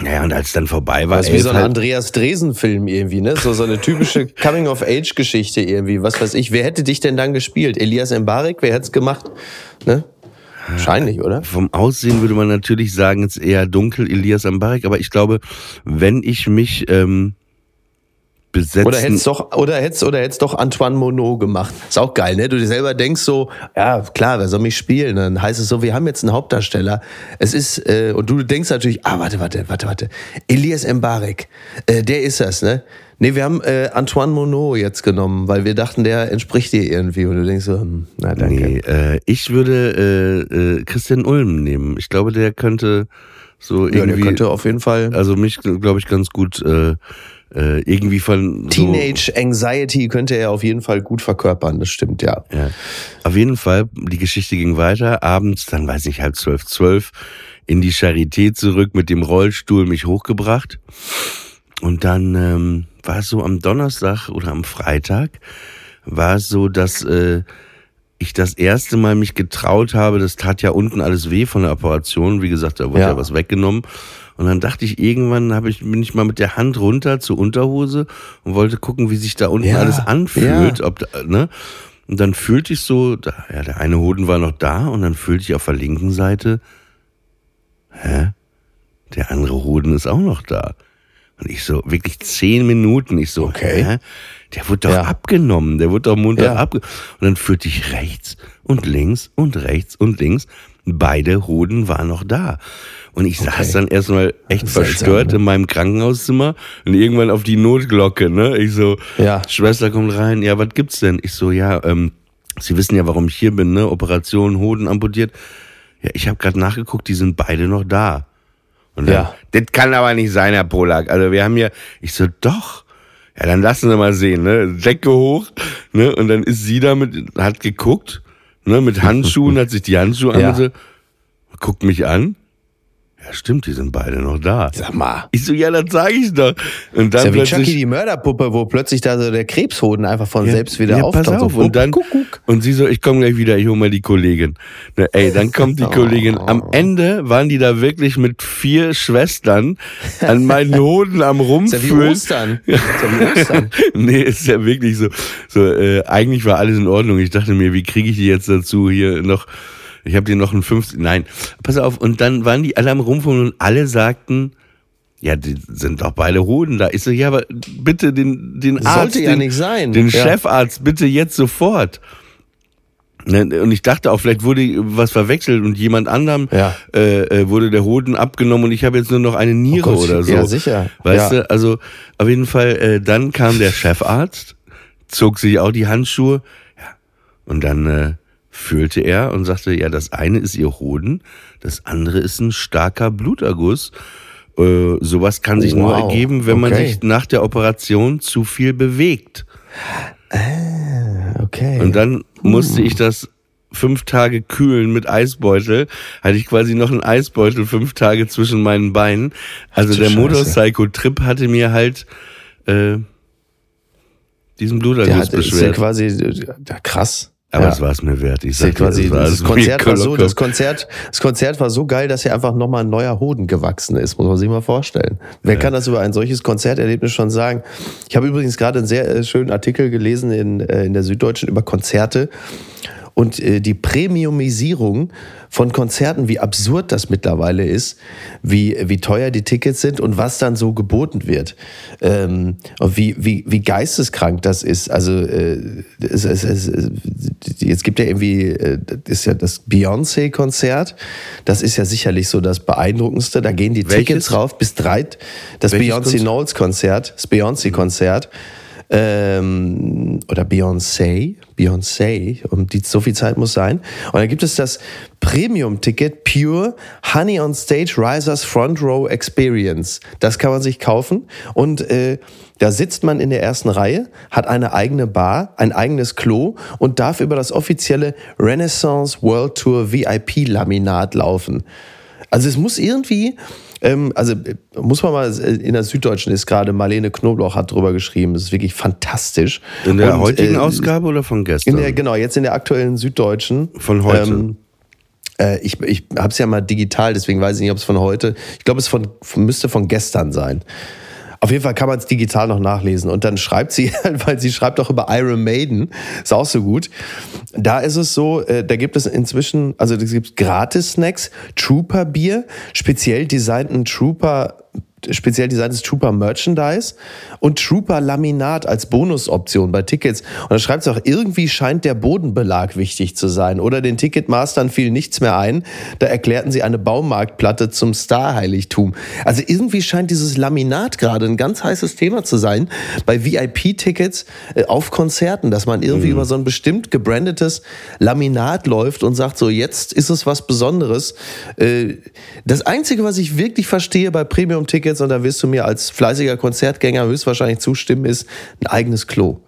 Naja, und als dann vorbei war. Das ist wie so ein halt Andreas Dresen-Film irgendwie, ne? So, so eine typische [laughs] Coming-of-Age-Geschichte irgendwie. Was weiß ich. Wer hätte dich denn dann gespielt? Elias Mbarek? Wer hätte es gemacht? Ne? Wahrscheinlich, oder? Vom Aussehen würde man natürlich sagen, es ist eher dunkel, Elias Ambarek, aber ich glaube, wenn ich mich ähm, besetzen. Oder hätt's doch, oder hätt's, oder hätt's doch Antoine Monod gemacht. Ist auch geil, ne? Du dir selber denkst so, ja, klar, wer soll mich spielen? Dann heißt es so, wir haben jetzt einen Hauptdarsteller. Es ist, äh, und du denkst natürlich, ah, warte, warte, warte, warte. Elias Mbarek, äh, der ist das, ne? Nee, wir haben äh, Antoine Monod jetzt genommen, weil wir dachten, der entspricht dir irgendwie. Und du denkst so, hm, na danke. Nee, äh, ich würde äh, äh, Christian Ulm nehmen. Ich glaube, der könnte So Ja, der irgendwie, könnte auf jeden Fall. also mich, glaube ich, ganz gut äh, äh, irgendwie von so, Teenage Anxiety könnte er auf jeden Fall gut verkörpern, das stimmt, ja. Ja. Auf jeden Fall, die Geschichte ging weiter. Abends, dann weiß ich, halb zwölf, zwölf, in die Charité zurück mit dem Rollstuhl mich hochgebracht. Und dann ähm, war es so am Donnerstag oder am Freitag, war es so, dass äh, ich das erste Mal mich getraut habe, das tat ja unten alles weh von der Operation. Wie gesagt, da wurde ja, Ja. was weggenommen. Und dann dachte ich, irgendwann habe ich, bin ich mal mit der Hand runter zur Unterhose und wollte gucken, wie sich da unten Ja, alles anfühlt. ja. Ob da, ne? Und dann fühlte ich so, da, ja, der eine Hoden war noch da und dann fühlte ich auf der linken Seite, hä? Der andere Hoden ist auch noch da. Und ich so, wirklich zehn Minuten, ich so, Okay. hä? Der wurde doch Ja. abgenommen, der wurde doch munter Ja. abgenommen. Und dann fühlte ich rechts und links und rechts und links. Beide Hoden waren noch da. Und ich saß dann erstmal echt verstört ne? in meinem Krankenhauszimmer und irgendwann auf die Notglocke, ne? Ich so, Ja. Schwester kommt rein, ja, was gibt's denn? Ich so, ja, ähm, Sie wissen ja, warum ich hier bin, ne? Operation Hoden amputiert. Ja, ich habe gerade nachgeguckt, die sind beide noch da. Und dann, Ja. das kann aber nicht sein, Herr Polak. Also wir haben hier, ich so, doch. Ja, dann lassen Sie mal sehen, ne? Decke hoch, ne? Und dann ist sie da mit, hat geguckt, ne? Mit Handschuhen, hat sich die Handschuhe Ja. angezogen, guckt mich an. Ja, stimmt, die sind beide noch da. Sag mal. Ich so, ja, das sag ich doch. Und dann Ist ja wie plötzlich, Chucky die Mörderpuppe, wo plötzlich da so der Krebshoden einfach von selbst wieder ja, auftaucht. Pass auf. So, und dann, guck, guck. und sie so, ich komme gleich wieder, ich hole mal die Kollegin. Na, ey, dann kommt die [laughs] Kollegin. Am Oh. Ende waren die da wirklich mit vier Schwestern an meinen [laughs] Hoden am Ist ja wie Rumfüllen. Ostern. Ist ja wie Ostern. [laughs] nee, ist ja wirklich so. so äh, eigentlich war alles in Ordnung. Ich dachte mir, wie kriege ich die jetzt dazu hier noch? Ich habe dir noch ein 50. Nein, pass auf. Und dann waren die alle am Rumfummeln und alle sagten, ja, die sind doch beide Hoden da. Ich so, ja, aber bitte den, den Arzt, Sollte ja den, nicht sein. den Ja. Chefarzt, bitte jetzt sofort. Ne, Und ich dachte auch, vielleicht wurde was verwechselt und jemand anderem Ja. äh, äh, wurde der Hoden abgenommen und ich habe jetzt nur noch eine Niere Oh Gott, oder so. ja, sicher. Weißt Ja. du, also auf jeden Fall, äh, dann kam der Chefarzt, zog sich auch die Handschuhe, ja, und dann äh, fühlte er und sagte, ja, das eine ist ihr Hoden, das andere ist ein starker Bluterguss. Äh, sowas kann sich nur Wow, ergeben, wenn man okay. sich nach der Operation zu viel bewegt. Okay. Und dann musste ich das fünf Tage kühlen mit Eisbeutel. Hatte ich quasi noch einen Eisbeutel fünf Tage zwischen meinen Beinen. Also der. Motorcycle-Trip hatte mir halt äh, diesen Bluterguss hat, ist ja beschwert. quasi ja, krass. Aber ja. es war es mir wert. Ich ja sag quasi, das, Konzert war so, das Konzert, das Konzert war so geil, dass hier einfach nochmal ein neuer Hoden gewachsen ist, muss man sich mal vorstellen. Wer kann das über ein solches Konzerterlebnis schon sagen? Ich habe übrigens gerade einen sehr äh, schönen Artikel gelesen in, äh, in der Süddeutschen über Konzerte und äh, die Premiumisierung von Konzerten, wie absurd das mittlerweile ist, wie, wie teuer die Tickets sind und was dann so geboten wird. Ähm, und wie, wie, wie geisteskrank das ist. Also äh, es, es, es, es, jetzt gibt ja irgendwie, äh, das ist ja das Beyoncé-Konzert. Das ist ja sicherlich so das Beeindruckendste. Da gehen die Welches? Tickets rauf bis drei. Das Beyoncé Konzert? Knowles-Konzert, das Beyoncé-Konzert. Ähm, oder Beyoncé, Beyoncé, um die, so viel Zeit muss sein. Und dann gibt es das Premium-Ticket Pure Honey on Stage Risers Front Row Experience. Das kann man sich kaufen und äh, da sitzt man in der ersten Reihe, hat eine eigene Bar, ein eigenes Klo und darf über das offizielle Renaissance World Tour VIP-Laminat laufen. Also es muss irgendwie, ähm, also äh, muss man mal, äh, in der Süddeutschen ist gerade Marlene Knoblauch hat drüber geschrieben, es ist wirklich fantastisch. In der Und, heutigen äh, Ausgabe oder von in gestern? der, genau, jetzt in der aktuellen Süddeutschen. Von heute. Ähm, äh, ich ich habe es ja mal digital, deswegen weiß ich nicht, ob es von heute. Ich glaube, es von, müsste von gestern sein. Auf jeden Fall kann man es digital noch nachlesen. Und dann schreibt sie, [laughs] weil sie schreibt auch über Iron Maiden, ist auch so gut. Da ist es so, äh, da gibt es inzwischen, also es gibt Gratis-Snacks, Trooper-Bier, speziell designten Trooper speziell designtes Trooper Merchandise und Trooper Laminat als Bonusoption bei Tickets. Und da schreibt es auch, irgendwie scheint der Bodenbelag wichtig zu sein. Oder den Ticketmastern fiel nichts mehr ein. Da erklärten sie eine Baumarktplatte zum Star-Heiligtum. Also irgendwie scheint dieses Laminat gerade ein ganz heißes Thema zu sein bei VIP-Tickets äh, auf Konzerten, dass man irgendwie mhm. über so ein bestimmt gebrandetes Laminat läuft und sagt so, jetzt ist es was Besonderes. Äh, das Einzige, was ich wirklich verstehe bei Premium-Tickets, und da wirst du mir als fleißiger Konzertgänger höchstwahrscheinlich zustimmen, ist ein eigenes Klo.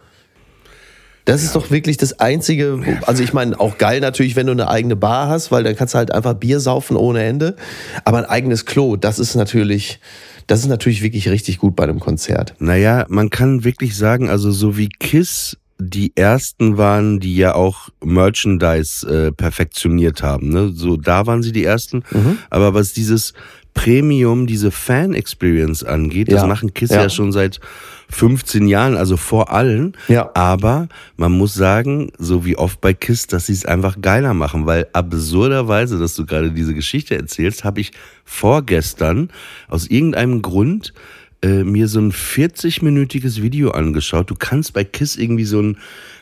Das ist doch wirklich das Einzige. Also ich meine, auch geil natürlich, wenn du eine eigene Bar hast, weil dann kannst du halt einfach Bier saufen ohne Ende. Aber ein eigenes Klo, das ist natürlich, das ist natürlich wirklich richtig gut bei einem Konzert. Naja, man kann wirklich sagen, also so wie Kiss die ersten waren, die ja auch Merchandise äh, perfektioniert haben. Ne? So da waren sie die ersten. Mhm. Aber was dieses Premium, diese Fan-Experience angeht, ja. das machen Kiss ja. ja schon seit 15 Jahren, also vor allen. Ja. Aber man muss sagen, so wie oft bei KISS, dass sie es einfach geiler machen, weil absurderweise, dass du gerade diese Geschichte erzählst, habe ich vorgestern aus irgendeinem Grund äh, mir so ein 40-minütiges Video angeschaut. Du kannst bei KISS irgendwie so ein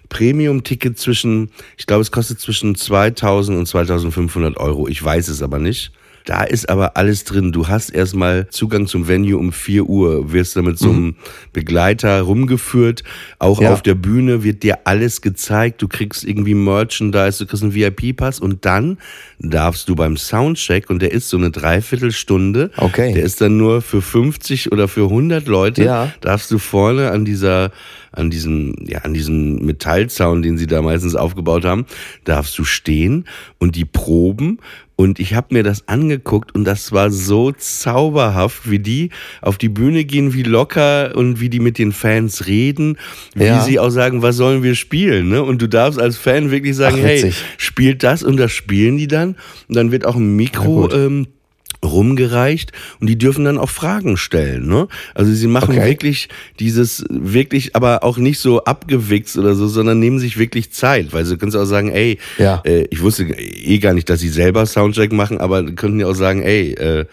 Premium-Ticket zwischen, ich glaube, es kostet zwischen 2000 und 2500 Euro. Ich weiß es aber nicht. Da ist aber alles drin. Du hast erstmal Zugang zum Venue um 4 Uhr, wirst da mit so einem mhm. Begleiter rumgeführt. Auch ja. auf der Bühne wird dir alles gezeigt. Du kriegst irgendwie Merchandise, du kriegst einen VIP-Pass und dann darfst du beim Soundcheck, und der ist so eine Dreiviertelstunde, okay. der ist dann nur für 50 oder für 100 Leute, ja. darfst du vorne an dieser an diesem, ja, an diesem Metallzaun, den sie da meistens aufgebaut haben, darfst du stehen und die proben und ich habe mir das angeguckt und das war so zauberhaft, wie die auf die Bühne gehen, wie locker und wie die mit den Fans reden, wie ja. sie auch sagen, was sollen wir spielen. Ne? Und du darfst als Fan wirklich sagen, Ach, hey, spielt das und das spielen die dann. Und dann wird auch ein Mikro ähm, rumgereicht und die dürfen dann auch Fragen stellen. Ne? Also sie machen okay. wirklich dieses, wirklich, aber auch nicht so abgewichst oder so, sondern nehmen sich wirklich Zeit, weil sie können auch sagen, ey, ja. äh, ich wusste eh gar nicht, dass sie selber Soundcheck machen, aber könnten ja auch sagen, ey, äh,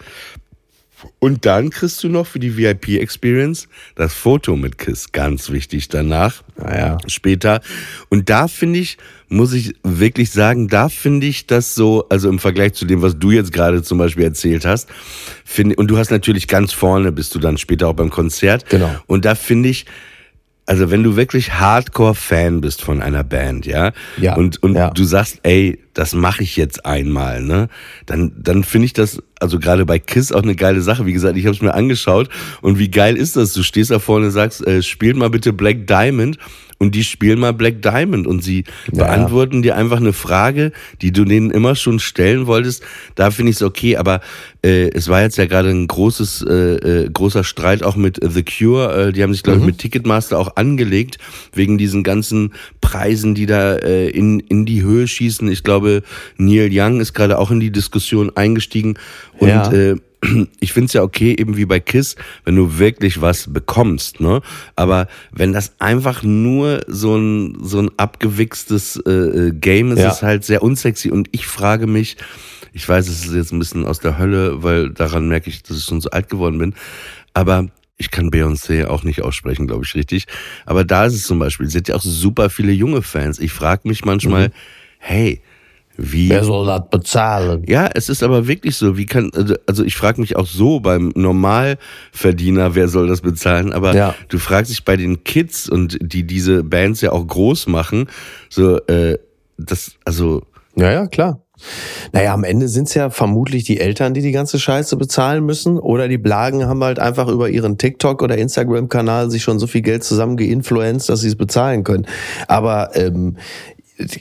und dann kriegst du noch für die VIP-Experience das Foto mit Kiss, ganz wichtig danach, naja, später. Und da finde ich, muss ich wirklich sagen, da finde ich das so, also im Vergleich zu dem, was du jetzt gerade zum Beispiel erzählt hast, finde, und du hast natürlich ganz vorne, bist du dann später auch beim Konzert. Genau. Und da finde ich, also wenn du wirklich Hardcore-Fan bist von einer Band, ja, ja und, und ja. du sagst, ey, das mache ich jetzt einmal, ne, dann, dann finde ich das, also gerade bei KISS auch eine geile Sache. Wie gesagt, ich habe es mir angeschaut und wie geil ist das? Du stehst da vorne und sagst, äh, spielt mal bitte Black Diamond und die spielen mal Black Diamond und sie ja. beantworten dir einfach eine Frage, die du denen immer schon stellen wolltest. Da finde ich es okay, aber äh, es war jetzt ja gerade ein großes, äh, äh, großer Streit auch mit The Cure. Äh, die haben sich, glaube ich, mhm. mit Ticketmaster auch angelegt, wegen diesen ganzen Preisen, die da äh, in, in die Höhe schießen. Ich glaube, Neil Young ist gerade auch in die Diskussion eingestiegen und ja. äh, ich finde es ja okay, eben wie bei KISS, wenn du wirklich was bekommst, ne? Aber wenn das einfach nur so ein, so ein abgewichstes äh, äh Game ist, ja. ist halt sehr unsexy. Und ich frage mich, ich weiß, es ist jetzt ein bisschen aus der Hölle, weil daran merke ich, dass ich schon so alt geworden bin. Aber ich kann Beyoncé auch nicht aussprechen, glaube ich, richtig. Aber da ist es zum Beispiel, sie hat ja auch super viele junge Fans. Ich frage mich manchmal, mhm. hey, wie, Wer soll das bezahlen? Ja, es ist aber wirklich so. Wie kann, also, also ich frage mich auch so beim Normalverdiener, wer soll das bezahlen? Aber ja. du fragst dich bei den Kids und die diese Bands ja auch groß machen, so, äh, das, also. Ja, ja, klar. Naja, am Ende sind es ja vermutlich die Eltern, die die ganze Scheiße bezahlen müssen. Oder die Blagen haben halt einfach über ihren TikTok- oder Instagram-Kanal sich schon so viel Geld zusammen geinfluenzt, dass sie es bezahlen können. Aber ähm,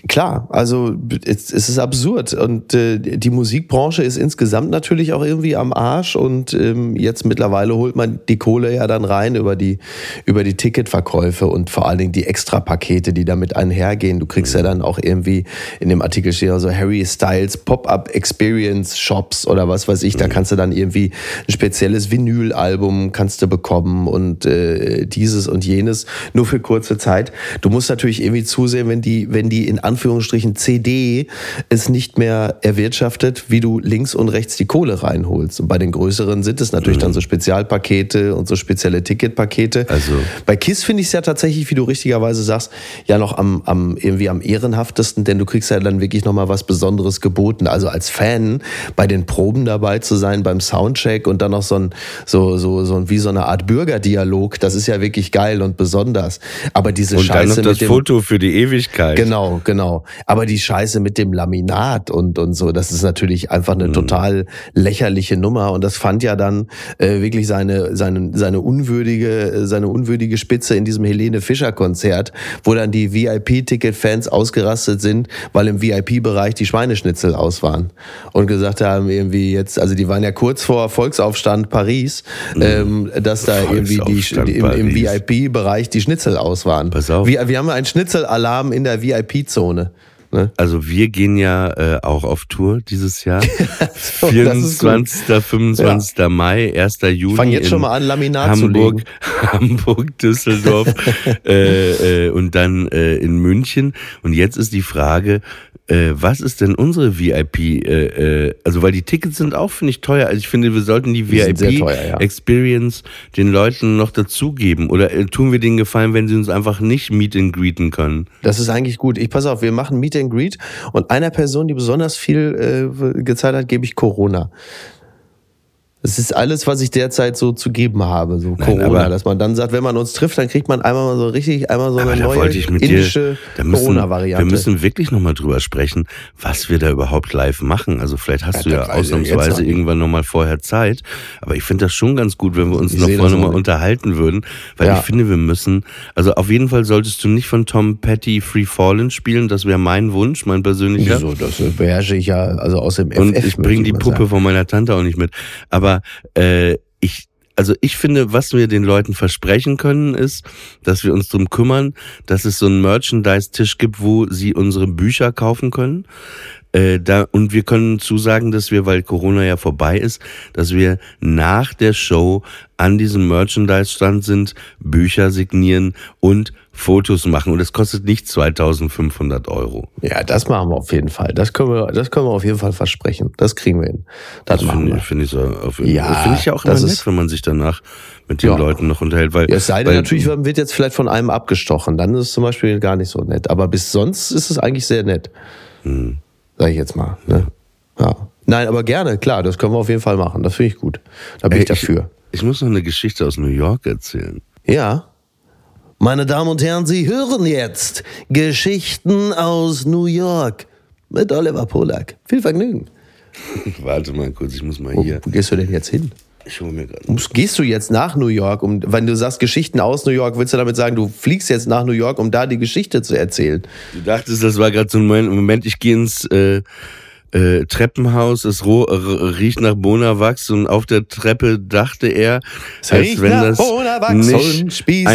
klar, also es, es ist absurd und äh, die Musikbranche ist insgesamt natürlich auch irgendwie am Arsch und ähm, jetzt mittlerweile holt man die Kohle ja dann rein über die über die Ticketverkäufe und vor allen Dingen die Extrapakete, die damit einhergehen. Du kriegst ja mhm. dann auch irgendwie in dem Artikel steht also Harry Styles Pop-up Experience Shops oder was weiß ich. Da mhm. kannst du dann irgendwie ein spezielles Vinylalbum kannst du bekommen und äh, dieses und jenes nur für kurze Zeit. Du musst natürlich irgendwie zusehen, wenn die wenn die die in Anführungsstrichen CD es nicht mehr erwirtschaftet, wie du links und rechts die Kohle reinholst. Und bei den größeren sind es natürlich mhm. dann so Spezialpakete und so spezielle Ticketpakete. Also bei KISS finde ich es ja tatsächlich, wie du richtigerweise sagst, ja noch am, am irgendwie am ehrenhaftesten, denn du kriegst ja dann wirklich nochmal was Besonderes geboten. Also als Fan bei den Proben dabei zu sein, beim Soundcheck und dann noch so ein, so, so, so ein, wie so eine Art Bürgerdialog, das ist ja wirklich geil und besonders. Aber diese und Scheiße. Dann noch das Foto für die Ewigkeit. Genau, genau. Aber die Scheiße mit dem Laminat und, und so, das ist natürlich einfach eine mhm. total lächerliche Nummer. Und das fand ja dann äh, wirklich seine, seine, seine unwürdige, seine unwürdige Spitze in diesem Helene Fischer Konzert, wo dann die VIP-Ticket-Fans ausgerastet sind, weil im VIP-Bereich die Schweineschnitzel aus waren und gesagt haben, irgendwie jetzt, also die waren ja kurz vor Volksaufstand Paris, mhm. ähm, dass da irgendwie die, im, im VIP-Bereich die Schnitzel aus waren. Pass auf. Wir, wir haben einen Schnitzelalarm in der VIP-Zone. Ne? Also wir gehen ja äh, auch auf Tour dieses Jahr. so, 24. 25. Ja. Mai, 1. Juni. Fang jetzt schon mal an, Laminat Hamburg, zu legen. [laughs] Hamburg, Düsseldorf [laughs] äh, äh, und dann äh, in München. Und jetzt ist die Frage, äh, was ist denn unsere VIP? Äh, äh, also weil die Tickets sind auch finde ich teuer. Also ich finde, wir sollten die, die VIP ja. Experience den Leuten noch dazugeben. Oder äh, tun wir denen Gefallen, wenn sie uns einfach nicht Meet and Greeten können? Das ist eigentlich gut. Ich pass auf, wir machen Meet and Greet und einer Person, die besonders viel äh, gezahlt hat, gebe ich Corona. Das ist alles, was ich derzeit so zu geben habe, so Nein, Corona, dass man dann sagt, wenn man uns trifft, dann kriegt man einmal mal so richtig, einmal so eine neue indische Corona-Variante. Wir müssen wirklich nochmal drüber sprechen, was wir da überhaupt live machen. Also vielleicht hast ja, du ja ausnahmsweise irgendwann nochmal vorher Zeit. Aber ich finde das schon ganz gut, wenn wir uns ich noch vorher nochmal unterhalten würden, weil ja. ich finde, wir müssen, also auf jeden Fall solltest du nicht von Tom Petty Free Fallen spielen. Das wäre mein Wunsch, mein persönlicher. Wieso? Das beherrsche ich ja, also aus dem FF. Und ich bringe die Puppe sagen. von meiner Tante auch nicht mit. Aber aber äh, ich also ich finde, was wir den Leuten versprechen können, ist, dass wir uns drum kümmern, dass es so einen Merchandise-Tisch gibt, wo sie unsere Bücher kaufen können. Äh, da, und wir können zusagen, dass wir, weil Corona ja vorbei ist, dass wir nach der Show an diesem Merchandise-Stand sind, Bücher signieren und Fotos machen. Und es kostet nicht 2500 Euro. Ja, das machen wir auf jeden Fall. Das können wir, das können wir auf jeden Fall versprechen. Das kriegen wir hin. Das, das machen find, wir. Finde ich, so, auf, ja, finde ich ja auch immer nett, wenn man sich danach mit den ja. Leuten noch unterhält. Weil, ja, es sei denn, natürlich wird jetzt vielleicht von einem abgestochen. Dann ist es zum Beispiel gar nicht so nett. Aber bis sonst ist es eigentlich sehr nett. Hm sag ich jetzt mal. Ne? Ja. Nein, aber gerne, klar, das können wir auf jeden Fall machen. Das finde ich gut. Da bin Ey, ich dafür. Ich, ich muss noch eine Geschichte aus New York erzählen. Ja. Meine Damen und Herren, Sie hören jetzt Geschichten aus New York mit Oliver Polak. Viel Vergnügen. Warte mal kurz, ich muss mal hier. Wo, wo gehst du denn jetzt hin? Ich hole mir gerade. Gehst du jetzt nach New York, um, wenn du sagst Geschichten aus New York, willst du damit sagen, du fliegst jetzt nach New York, um da die Geschichte zu erzählen? Du dachtest, das war gerade so ein Moment, ich gehe ins äh, äh, Treppenhaus, es riecht nach Bonawachs und auf der Treppe dachte er, es als wenn das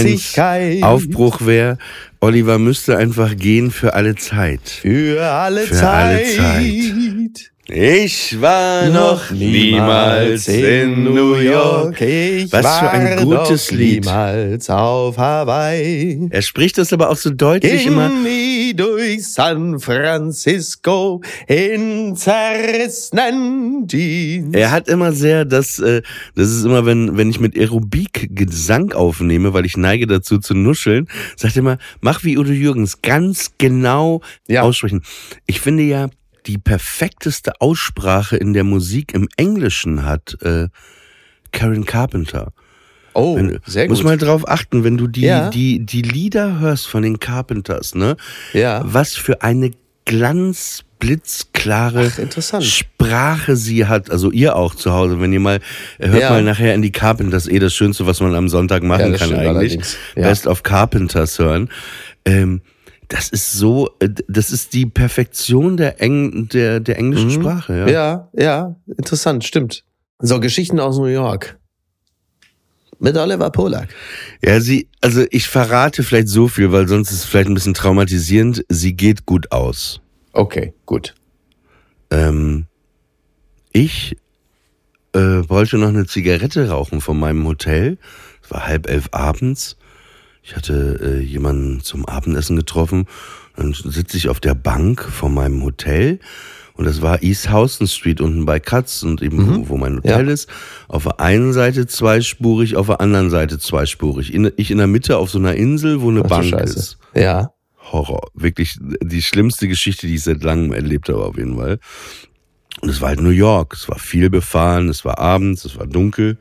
nicht ein Aufbruch wäre. Oliver müsste einfach gehen für alle Zeit. Für alle für Zeit. Alle Zeit. Ich war noch niemals in New York. Ich Was für ein gutes Lied. Niemals auf Hawaii. Er spricht das aber auch so deutlich Ging immer. Durch San Francisco in zerrissenen Jeans. Er hat immer sehr, das, äh, das ist immer, wenn, wenn ich mit Aerobik Gesang aufnehme, weil ich neige dazu zu nuscheln, sagt er immer, mach wie Udo Jürgens, ganz genau ja. aussprechen. Ich finde ja, die perfekteste Aussprache in der Musik im Englischen hat äh, Karen Carpenter. Oh, wenn, sehr gut. Muss mal drauf achten, wenn du die, ja. die, die Lieder hörst von den Carpenters, ne? Ja. Was für eine glanzblitzklare Ach, Sprache sie hat. Also ihr auch zu Hause, wenn ihr mal, hört ja. mal nachher in die Carpenters, eh das Schönste, was man am Sonntag machen ja, kann eigentlich. Best of Carpenters hören. Ähm, das ist so, äh, das ist die Perfektion der, Eng, der, der englischen mhm. Sprache. Ja. ja, ja, interessant, stimmt. So, Geschichten aus New York. Mit Oliver Polak. Ja, sie, also ich verrate vielleicht so viel, weil sonst ist es vielleicht ein bisschen traumatisierend. Sie geht gut aus. Okay, gut. Ähm, ich äh, wollte noch eine Zigarette rauchen von meinem Hotel. Es war halb elf abends. Ich hatte äh, jemanden zum Abendessen getroffen. Dann sitze ich auf der Bank vor meinem Hotel und das war East Houston Street unten bei Katz und eben mhm. wo, mein Hotel ja. ist. Auf der einen Seite zweispurig, auf der anderen Seite zweispurig. In, ich in der Mitte auf so einer Insel, wo eine Ach, Bank ist. Ja. Horror. Wirklich die schlimmste Geschichte, die ich seit langem erlebt habe, auf jeden Fall. Und es war halt New York. Es war viel befahren, es war abends, es war dunkel.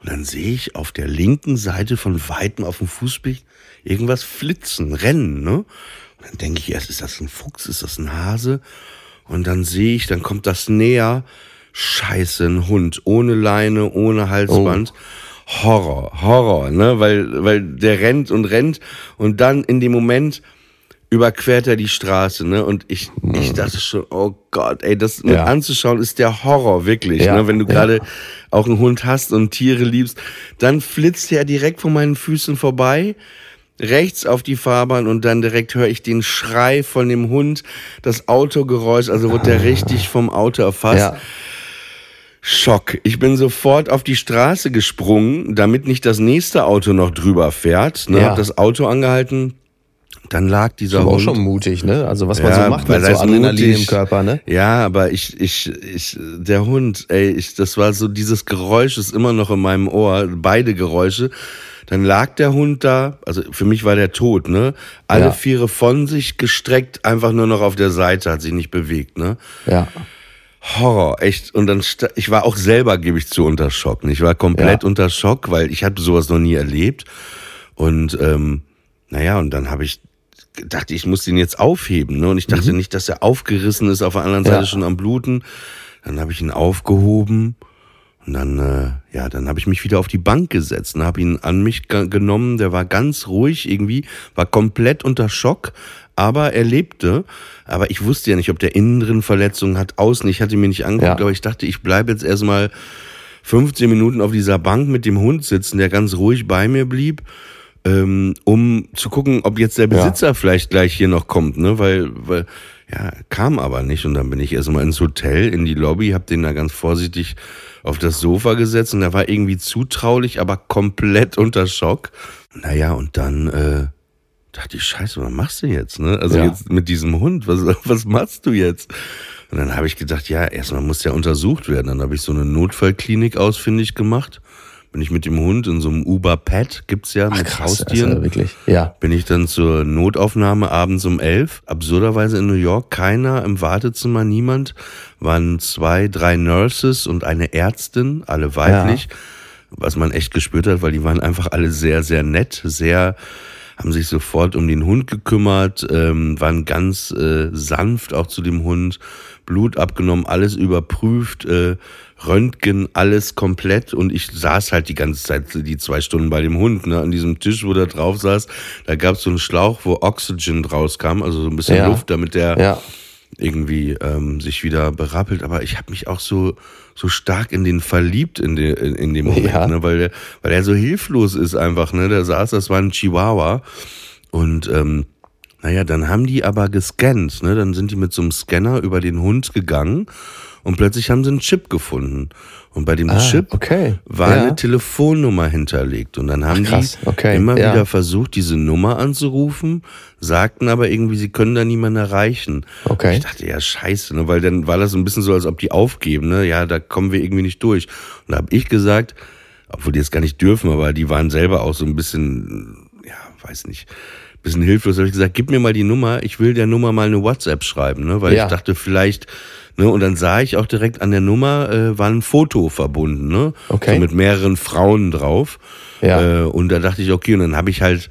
Und dann sehe ich auf der linken Seite von Weitem auf dem Fußweg irgendwas flitzen, rennen, ne? Und dann denke ich erst, ist das ein Fuchs, ist das ein Hase? Und dann sehe ich, dann kommt das näher. Scheiße, ein Hund. Ohne Leine, ohne Halsband. Oh. Horror, Horror, ne? Weil, weil der rennt und rennt und dann in dem Moment überquert er die Straße, ne? Und ich, ich mhm. dachte schon, oh Gott, ey, das ja. anzuschauen ist der Horror, wirklich, ja. ne? Wenn du gerade ja. auch einen Hund hast und Tiere liebst, dann flitzt er direkt vor meinen Füßen vorbei rechts auf die Fahrbahn und dann direkt höre ich den Schrei von dem Hund, das Autogeräusch, also wird der richtig vom Auto erfasst. Ja. Schock. Ich bin sofort auf die Straße gesprungen, damit nicht das nächste Auto noch drüber fährt. Ne? Ja. Hab das Auto angehalten. Dann lag dieser Hund. auch schon mutig, ne? Also was man ja, so macht mit so Adrenalin mutig. im Körper, ne? Ja, aber ich, ich, ich, der Hund, ey, ich, das war so dieses Geräusch ist immer noch in meinem Ohr, beide Geräusche. Dann lag der Hund da, also für mich war der tot, ne? Alle ja. Viere von sich gestreckt, einfach nur noch auf der Seite, hat sich nicht bewegt, ne? Ja. Horror, echt. Und dann, ich war auch selber, gebe ich zu, unter Schock. Ich war komplett ja. unter Schock, weil ich hatte sowas noch nie erlebt. Und ähm, naja, und dann habe ich dachte, ich muss den jetzt aufheben. Ne? Und ich dachte mhm. nicht, dass er aufgerissen ist, auf der anderen Seite ja. schon am Bluten. Dann habe ich ihn aufgehoben und dann, äh, ja, dann habe ich mich wieder auf die Bank gesetzt und habe ihn an mich genommen. Der war ganz ruhig irgendwie, war komplett unter Schock, aber er lebte. Aber ich wusste ja nicht, ob der innen drin Verletzungen hat, außen. Ich hatte mir nicht angeguckt, ja. aber ich dachte, ich bleibe jetzt erstmal 15 Minuten auf dieser Bank mit dem Hund sitzen, der ganz ruhig bei mir blieb, ähm, um zu gucken, ob jetzt der Besitzer ja. vielleicht gleich hier noch kommt, ne? Weil, weil, ja, kam aber nicht. Und dann bin ich erstmal ins Hotel, in die Lobby, hab den da ganz vorsichtig auf das Sofa gesetzt und er war irgendwie zutraulich, aber komplett unter Schock. Naja, und dann äh, dachte ich, scheiße, was machst du jetzt? Ne? Also ja. jetzt mit diesem Hund, was, [laughs] was machst du jetzt? Und dann habe ich gedacht, ja, erstmal muss der untersucht werden. Dann habe ich so eine Notfallklinik ausfindig gemacht bin ich mit dem Hund in so einem Uber-Pad, gibt's ja Ach, mit krass, Haustieren. Also wirklich, ja. Bin ich dann zur Notaufnahme abends um elf. Absurderweise in New York keiner im Wartezimmer, niemand. Waren zwei, drei Nurses und eine Ärztin, alle weiblich. Ja. Was man echt gespürt hat, weil die waren einfach alle sehr, sehr nett, sehr haben sich sofort um den Hund gekümmert, ähm, waren ganz äh, sanft auch zu dem Hund, Blut abgenommen, alles überprüft, äh, Röntgen, alles komplett und ich saß halt die ganze Zeit, die zwei Stunden bei dem Hund, ne, an diesem Tisch, wo der drauf saß, da gab es so einen Schlauch, wo Oxygen rauskam, also so ein bisschen ja. Luft, damit der ja. irgendwie ähm, sich wieder berappelt, aber ich habe mich auch so so stark in den verliebt in, de, in dem Moment, ja. ne, weil der, weil er so hilflos ist einfach, ne, der saß, das war ein Chihuahua und ähm, naja, dann haben die aber gescannt, ne? Dann sind die mit so einem Scanner über den Hund gegangen und plötzlich haben sie einen Chip gefunden. Und bei dem ah, Chip okay. war ja. eine Telefonnummer hinterlegt. Und dann haben Ach, die okay. immer ja. wieder versucht, diese Nummer anzurufen, sagten aber irgendwie, sie können da niemanden erreichen. Okay. Ich dachte, ja, scheiße, ne? weil dann war das so ein bisschen so, als ob die aufgeben, ne? Ja, da kommen wir irgendwie nicht durch. Und da habe ich gesagt, obwohl die es gar nicht dürfen, aber die waren selber auch so ein bisschen, ja, weiß nicht, bisschen hilflos, habe ich gesagt, gib mir mal die Nummer, ich will der Nummer mal eine WhatsApp schreiben, ne? Weil ja. ich dachte, vielleicht Ne, und dann sah ich auch direkt an der Nummer, äh, war ein Foto verbunden, ne? Okay. So mit mehreren Frauen drauf. Ja. Äh, und da dachte ich, okay, und dann habe ich halt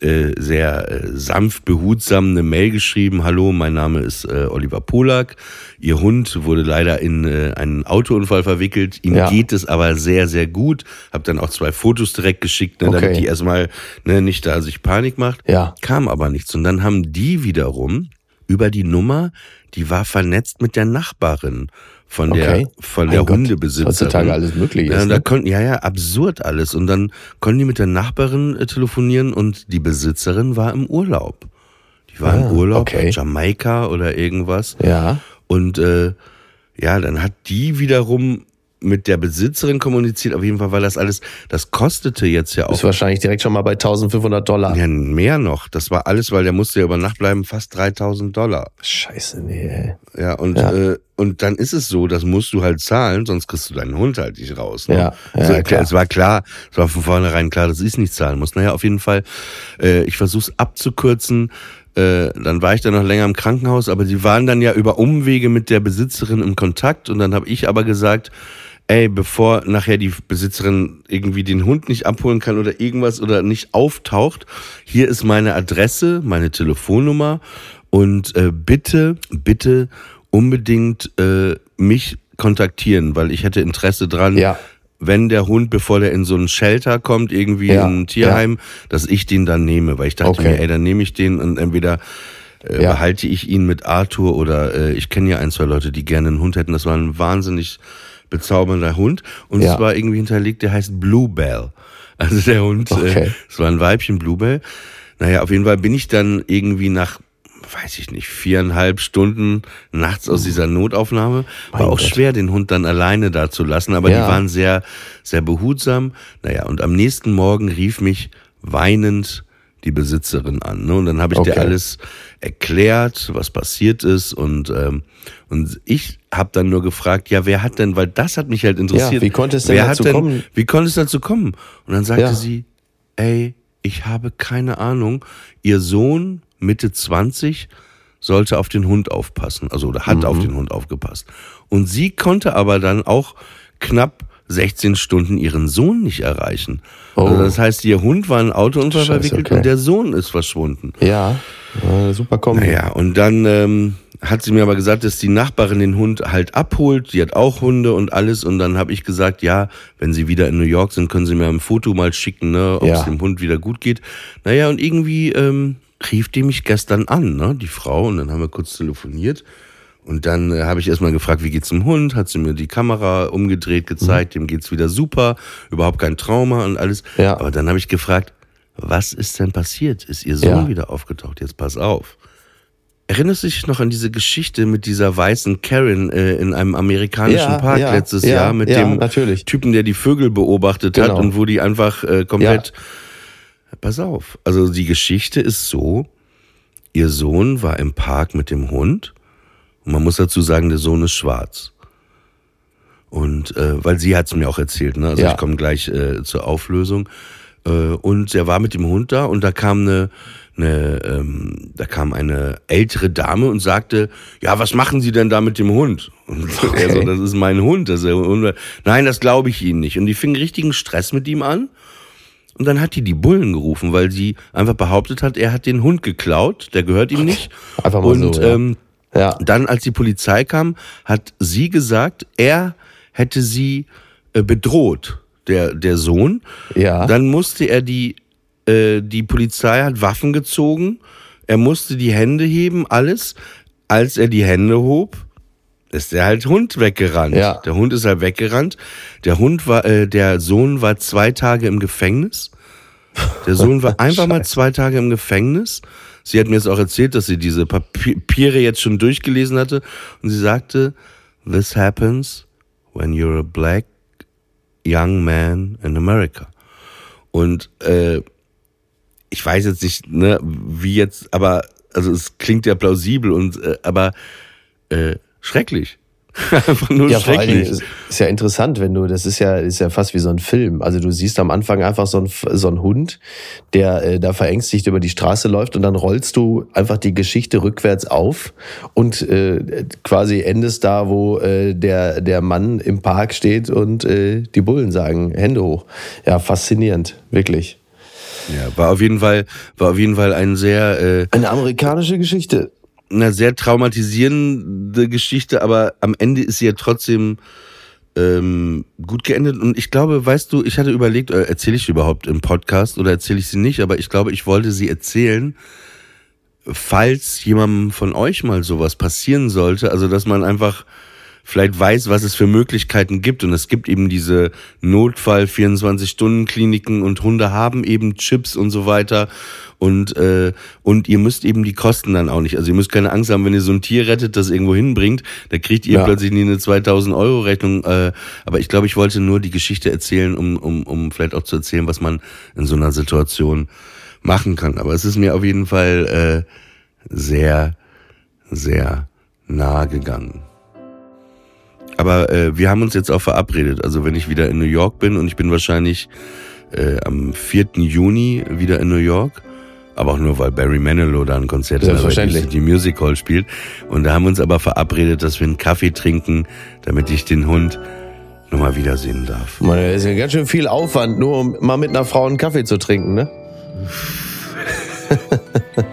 äh, sehr äh, sanft, behutsam eine Mail geschrieben. Hallo, mein Name ist äh, Oliver Polak. Ihr Hund wurde leider in äh, einen Autounfall verwickelt. Ihm ja. geht es aber sehr, sehr gut. Hab dann auch zwei Fotos direkt geschickt, ne, okay. damit die erstmal ne, nicht da sich Panik macht. Ja. Kam aber nichts. Und dann haben die wiederum über die Nummer die war vernetzt mit der Nachbarin von der okay. von der Gott, Hundebesitzerin. Heutzutage alles möglich ist. Ja, ne? da konnten, ja, ja, absurd alles. Und dann konnten die mit der Nachbarin äh, telefonieren und die Besitzerin war im Urlaub. Die war ah, im Urlaub, okay. Jamaika oder irgendwas. Ja. Und äh, ja, dann hat die wiederum mit der Besitzerin kommuniziert. Auf jeden Fall, weil das alles, das kostete jetzt ja auch. Ist wahrscheinlich direkt schon mal bei 1500 Dollar. Ja, mehr noch. Das war alles, weil der musste ja über Nacht bleiben, fast 3000 Dollar. Scheiße, nee. Ey. Ja, und, Ja. Äh, und dann ist es so, das musst du halt zahlen, sonst kriegst du deinen Hund halt nicht raus. Ne? Ja, ja, also, klar. Es war klar, es war von vornherein klar, dass ich es nicht zahlen muss. Naja, auf jeden Fall, äh, ich versuche es abzukürzen. Äh, dann war ich dann noch länger im Krankenhaus, aber die waren dann ja über Umwege mit der Besitzerin im Kontakt und dann habe ich aber gesagt, ey, bevor nachher die Besitzerin irgendwie den Hund nicht abholen kann oder irgendwas oder nicht auftaucht, hier ist meine Adresse, meine Telefonnummer und äh, bitte, bitte unbedingt äh, mich kontaktieren, weil ich hätte Interesse dran, Ja. wenn der Hund, bevor der in so ein Shelter kommt, irgendwie Ja, in ein Tierheim, dass ich den dann nehme, weil ich dachte Okay. mir, ey, dann nehme ich den und entweder äh, Ja. behalte ich ihn mit Arthur oder äh, ich kenne ja ein, zwei Leute, die gerne einen Hund hätten. Das war ein wahnsinnig bezaubernder Hund und Ja. es war irgendwie hinterlegt, der heißt Bluebell. Also der Hund, äh, Okay. es war ein Weibchen Bluebell. Naja, auf jeden Fall bin ich dann irgendwie nach weiß ich nicht, viereinhalb Stunden nachts aus dieser Notaufnahme. War Mein auch Gott. schwer, den Hund dann alleine da zu lassen, aber Ja. die waren sehr, sehr behutsam. Naja, und am nächsten Morgen rief mich weinend die Besitzerin an. Ne? Und dann habe ich Okay. dir alles erklärt, was passiert ist. Und, ähm, und ich habe dann nur gefragt, ja, wer hat denn, weil das hat mich halt interessiert. Ja, wie konnte es denn dazu denn, kommen? Wie konnte es dazu kommen? Und dann sagte Ja. sie, ey, ich habe keine Ahnung. Ihr Sohn, Mitte 20, sollte auf den Hund aufpassen, also oder hat Mhm. auf den Hund aufgepasst. Und sie konnte aber dann auch knapp 16 Stunden ihren Sohn nicht erreichen. Oh. Also das heißt, ihr Hund war in Autounfall verwickelt okay. und der Sohn ist verschwunden. Ja, super Kombi. Naja, und dann ähm, hat sie mir aber gesagt, dass die Nachbarin den Hund halt abholt. Die hat auch Hunde und alles. Und dann habe ich gesagt, ja, wenn sie wieder in New York sind, können sie mir ein Foto mal schicken, ne, ob Ja. es dem Hund wieder gut geht. Naja, und irgendwie ähm, rief die mich gestern an, ne, die Frau. Und dann haben wir kurz telefoniert. Und dann äh, habe ich erstmal gefragt, wie geht's dem Hund? Hat sie mir die Kamera umgedreht, gezeigt, dem geht's wieder super, überhaupt kein Trauma und alles. Ja. Aber dann habe ich gefragt, was ist denn passiert? Ist ihr Sohn Ja. wieder aufgetaucht? Jetzt pass auf. Erinnerst du dich noch an diese Geschichte mit dieser weißen Karen äh, in einem amerikanischen Ja, Park ja, letztes ja, Jahr mit dem natürlich. Typen, der die Vögel beobachtet hat Genau. und wo die einfach äh, komplett. Pass auf. Also die Geschichte ist so: Ihr Sohn war im Park mit dem Hund und man muss dazu sagen, der Sohn ist schwarz. Und äh, weil sie hat es mir auch erzählt, ne? Also ich komme gleich äh, zur Auflösung. Äh, und er war mit dem Hund da und da kam eine, eine ähm, da kam eine ältere Dame und sagte, ja, was machen Sie denn da mit dem Hund? Und er so, das ist mein Hund. Das ist Hund. Nein, das glaube ich Ihnen nicht. Und die fing richtigen Stress mit ihm an. Und dann hat die die Bullen gerufen, weil sie einfach behauptet hat, er hat den Hund geklaut, der gehört ihm nicht. [laughs] Einfach mal und so, ja. ähm, Ja. dann, als die Polizei kam, hat sie gesagt, er hätte sie äh, bedroht, der, der Sohn. Ja. Dann musste er die, äh, die Polizei hat Waffen gezogen. Er musste die Hände heben, alles. Als er die Hände hob, ist der halt Hund weggerannt. Ja. Der Hund ist halt weggerannt. Der Hund war, äh, der Sohn war zwei Tage im Gefängnis. Der Sohn war [laughs] einfach mal zwei Tage im Gefängnis. Sie hat mir jetzt auch erzählt, dass sie diese Papiere jetzt schon durchgelesen hatte. Und sie sagte, this happens when you're a black young man in America. Und äh, ich weiß jetzt nicht, ne, wie jetzt, aber also es klingt ja plausibel und äh, aber äh, schrecklich. [laughs] Einfach nur Ja, vor schrecklich. ist, ist ja interessant, wenn du, das ist ja, ist ja fast wie so ein Film. Also du siehst am Anfang einfach so ein, so ein Hund, der äh, da verängstigt über die Straße läuft und dann rollst du einfach die Geschichte rückwärts auf und äh, quasi endest da, wo äh, der, der Mann im Park steht und äh, die Bullen sagen, Hände hoch. Ja, faszinierend, wirklich. Ja, war auf jeden Fall, war auf jeden Fall ein sehr äh, Eine amerikanische Geschichte. eine sehr traumatisierende Geschichte, aber am Ende ist sie ja trotzdem ähm, gut geendet. Und ich glaube, weißt du, ich hatte überlegt, äh, erzähle ich sie überhaupt im Podcast oder erzähle ich sie nicht, aber ich glaube, ich wollte sie erzählen, falls jemandem von euch mal sowas passieren sollte, also dass man einfach vielleicht weiß, was es für Möglichkeiten gibt. Und es gibt eben diese Notfall 24-Stunden-Kliniken und Hunde haben eben Chips und so weiter. Und, äh, und ihr müsst eben die Kosten dann auch nicht. Also ihr müsst keine Angst haben, wenn ihr so ein Tier rettet, das irgendwo hinbringt, da kriegt ihr ja. plötzlich nie eine 2000 Euro Rechnung. Äh, aber ich glaube, ich wollte nur die Geschichte erzählen, um, um, um vielleicht auch zu erzählen, was man in so einer Situation machen kann. Aber es ist mir auf jeden Fall äh, sehr, sehr nahe gegangen. Aber äh, wir haben uns jetzt auch verabredet. Also wenn ich wieder in New York bin und ich bin wahrscheinlich äh, am 4. Juni wieder in New York, aber auch nur, weil Barry Manilow da ein Konzert in der die Music Hall spielt. Und da haben wir uns aber verabredet, dass wir einen Kaffee trinken, damit ich den Hund nochmal wiedersehen darf. Man, das ist ja ganz schön viel Aufwand, nur um mal mit einer Frau einen Kaffee zu trinken, ne? [laughs]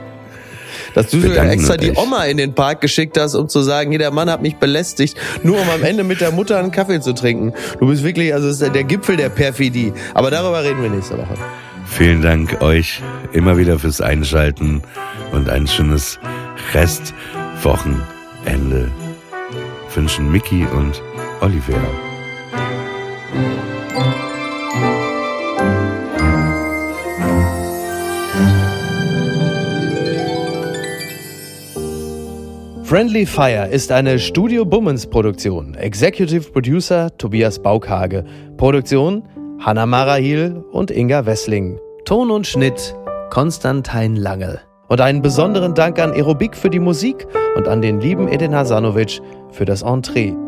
Dass du sogar extra die Oma in den Park geschickt hast, um zu sagen, hier, der Mann hat mich belästigt, nur um am Ende mit der Mutter einen Kaffee zu trinken. Du bist wirklich, also ist der Gipfel der Perfidie. Aber darüber reden wir nächste Woche. Vielen Dank euch immer wieder fürs Einschalten und ein schönes Restwochenende wünschen Mickey und Oliver. Friendly Fire ist eine Studio Bummens Produktion. Executive Producer Tobias Baukhage. Produktion Hanna Marahil und Inga Wessling. Ton und Schnitt Konstantin Lange. Und einen besonderen Dank an Aerobik für die Musik und an den lieben Eden Hasanovic für das Entree.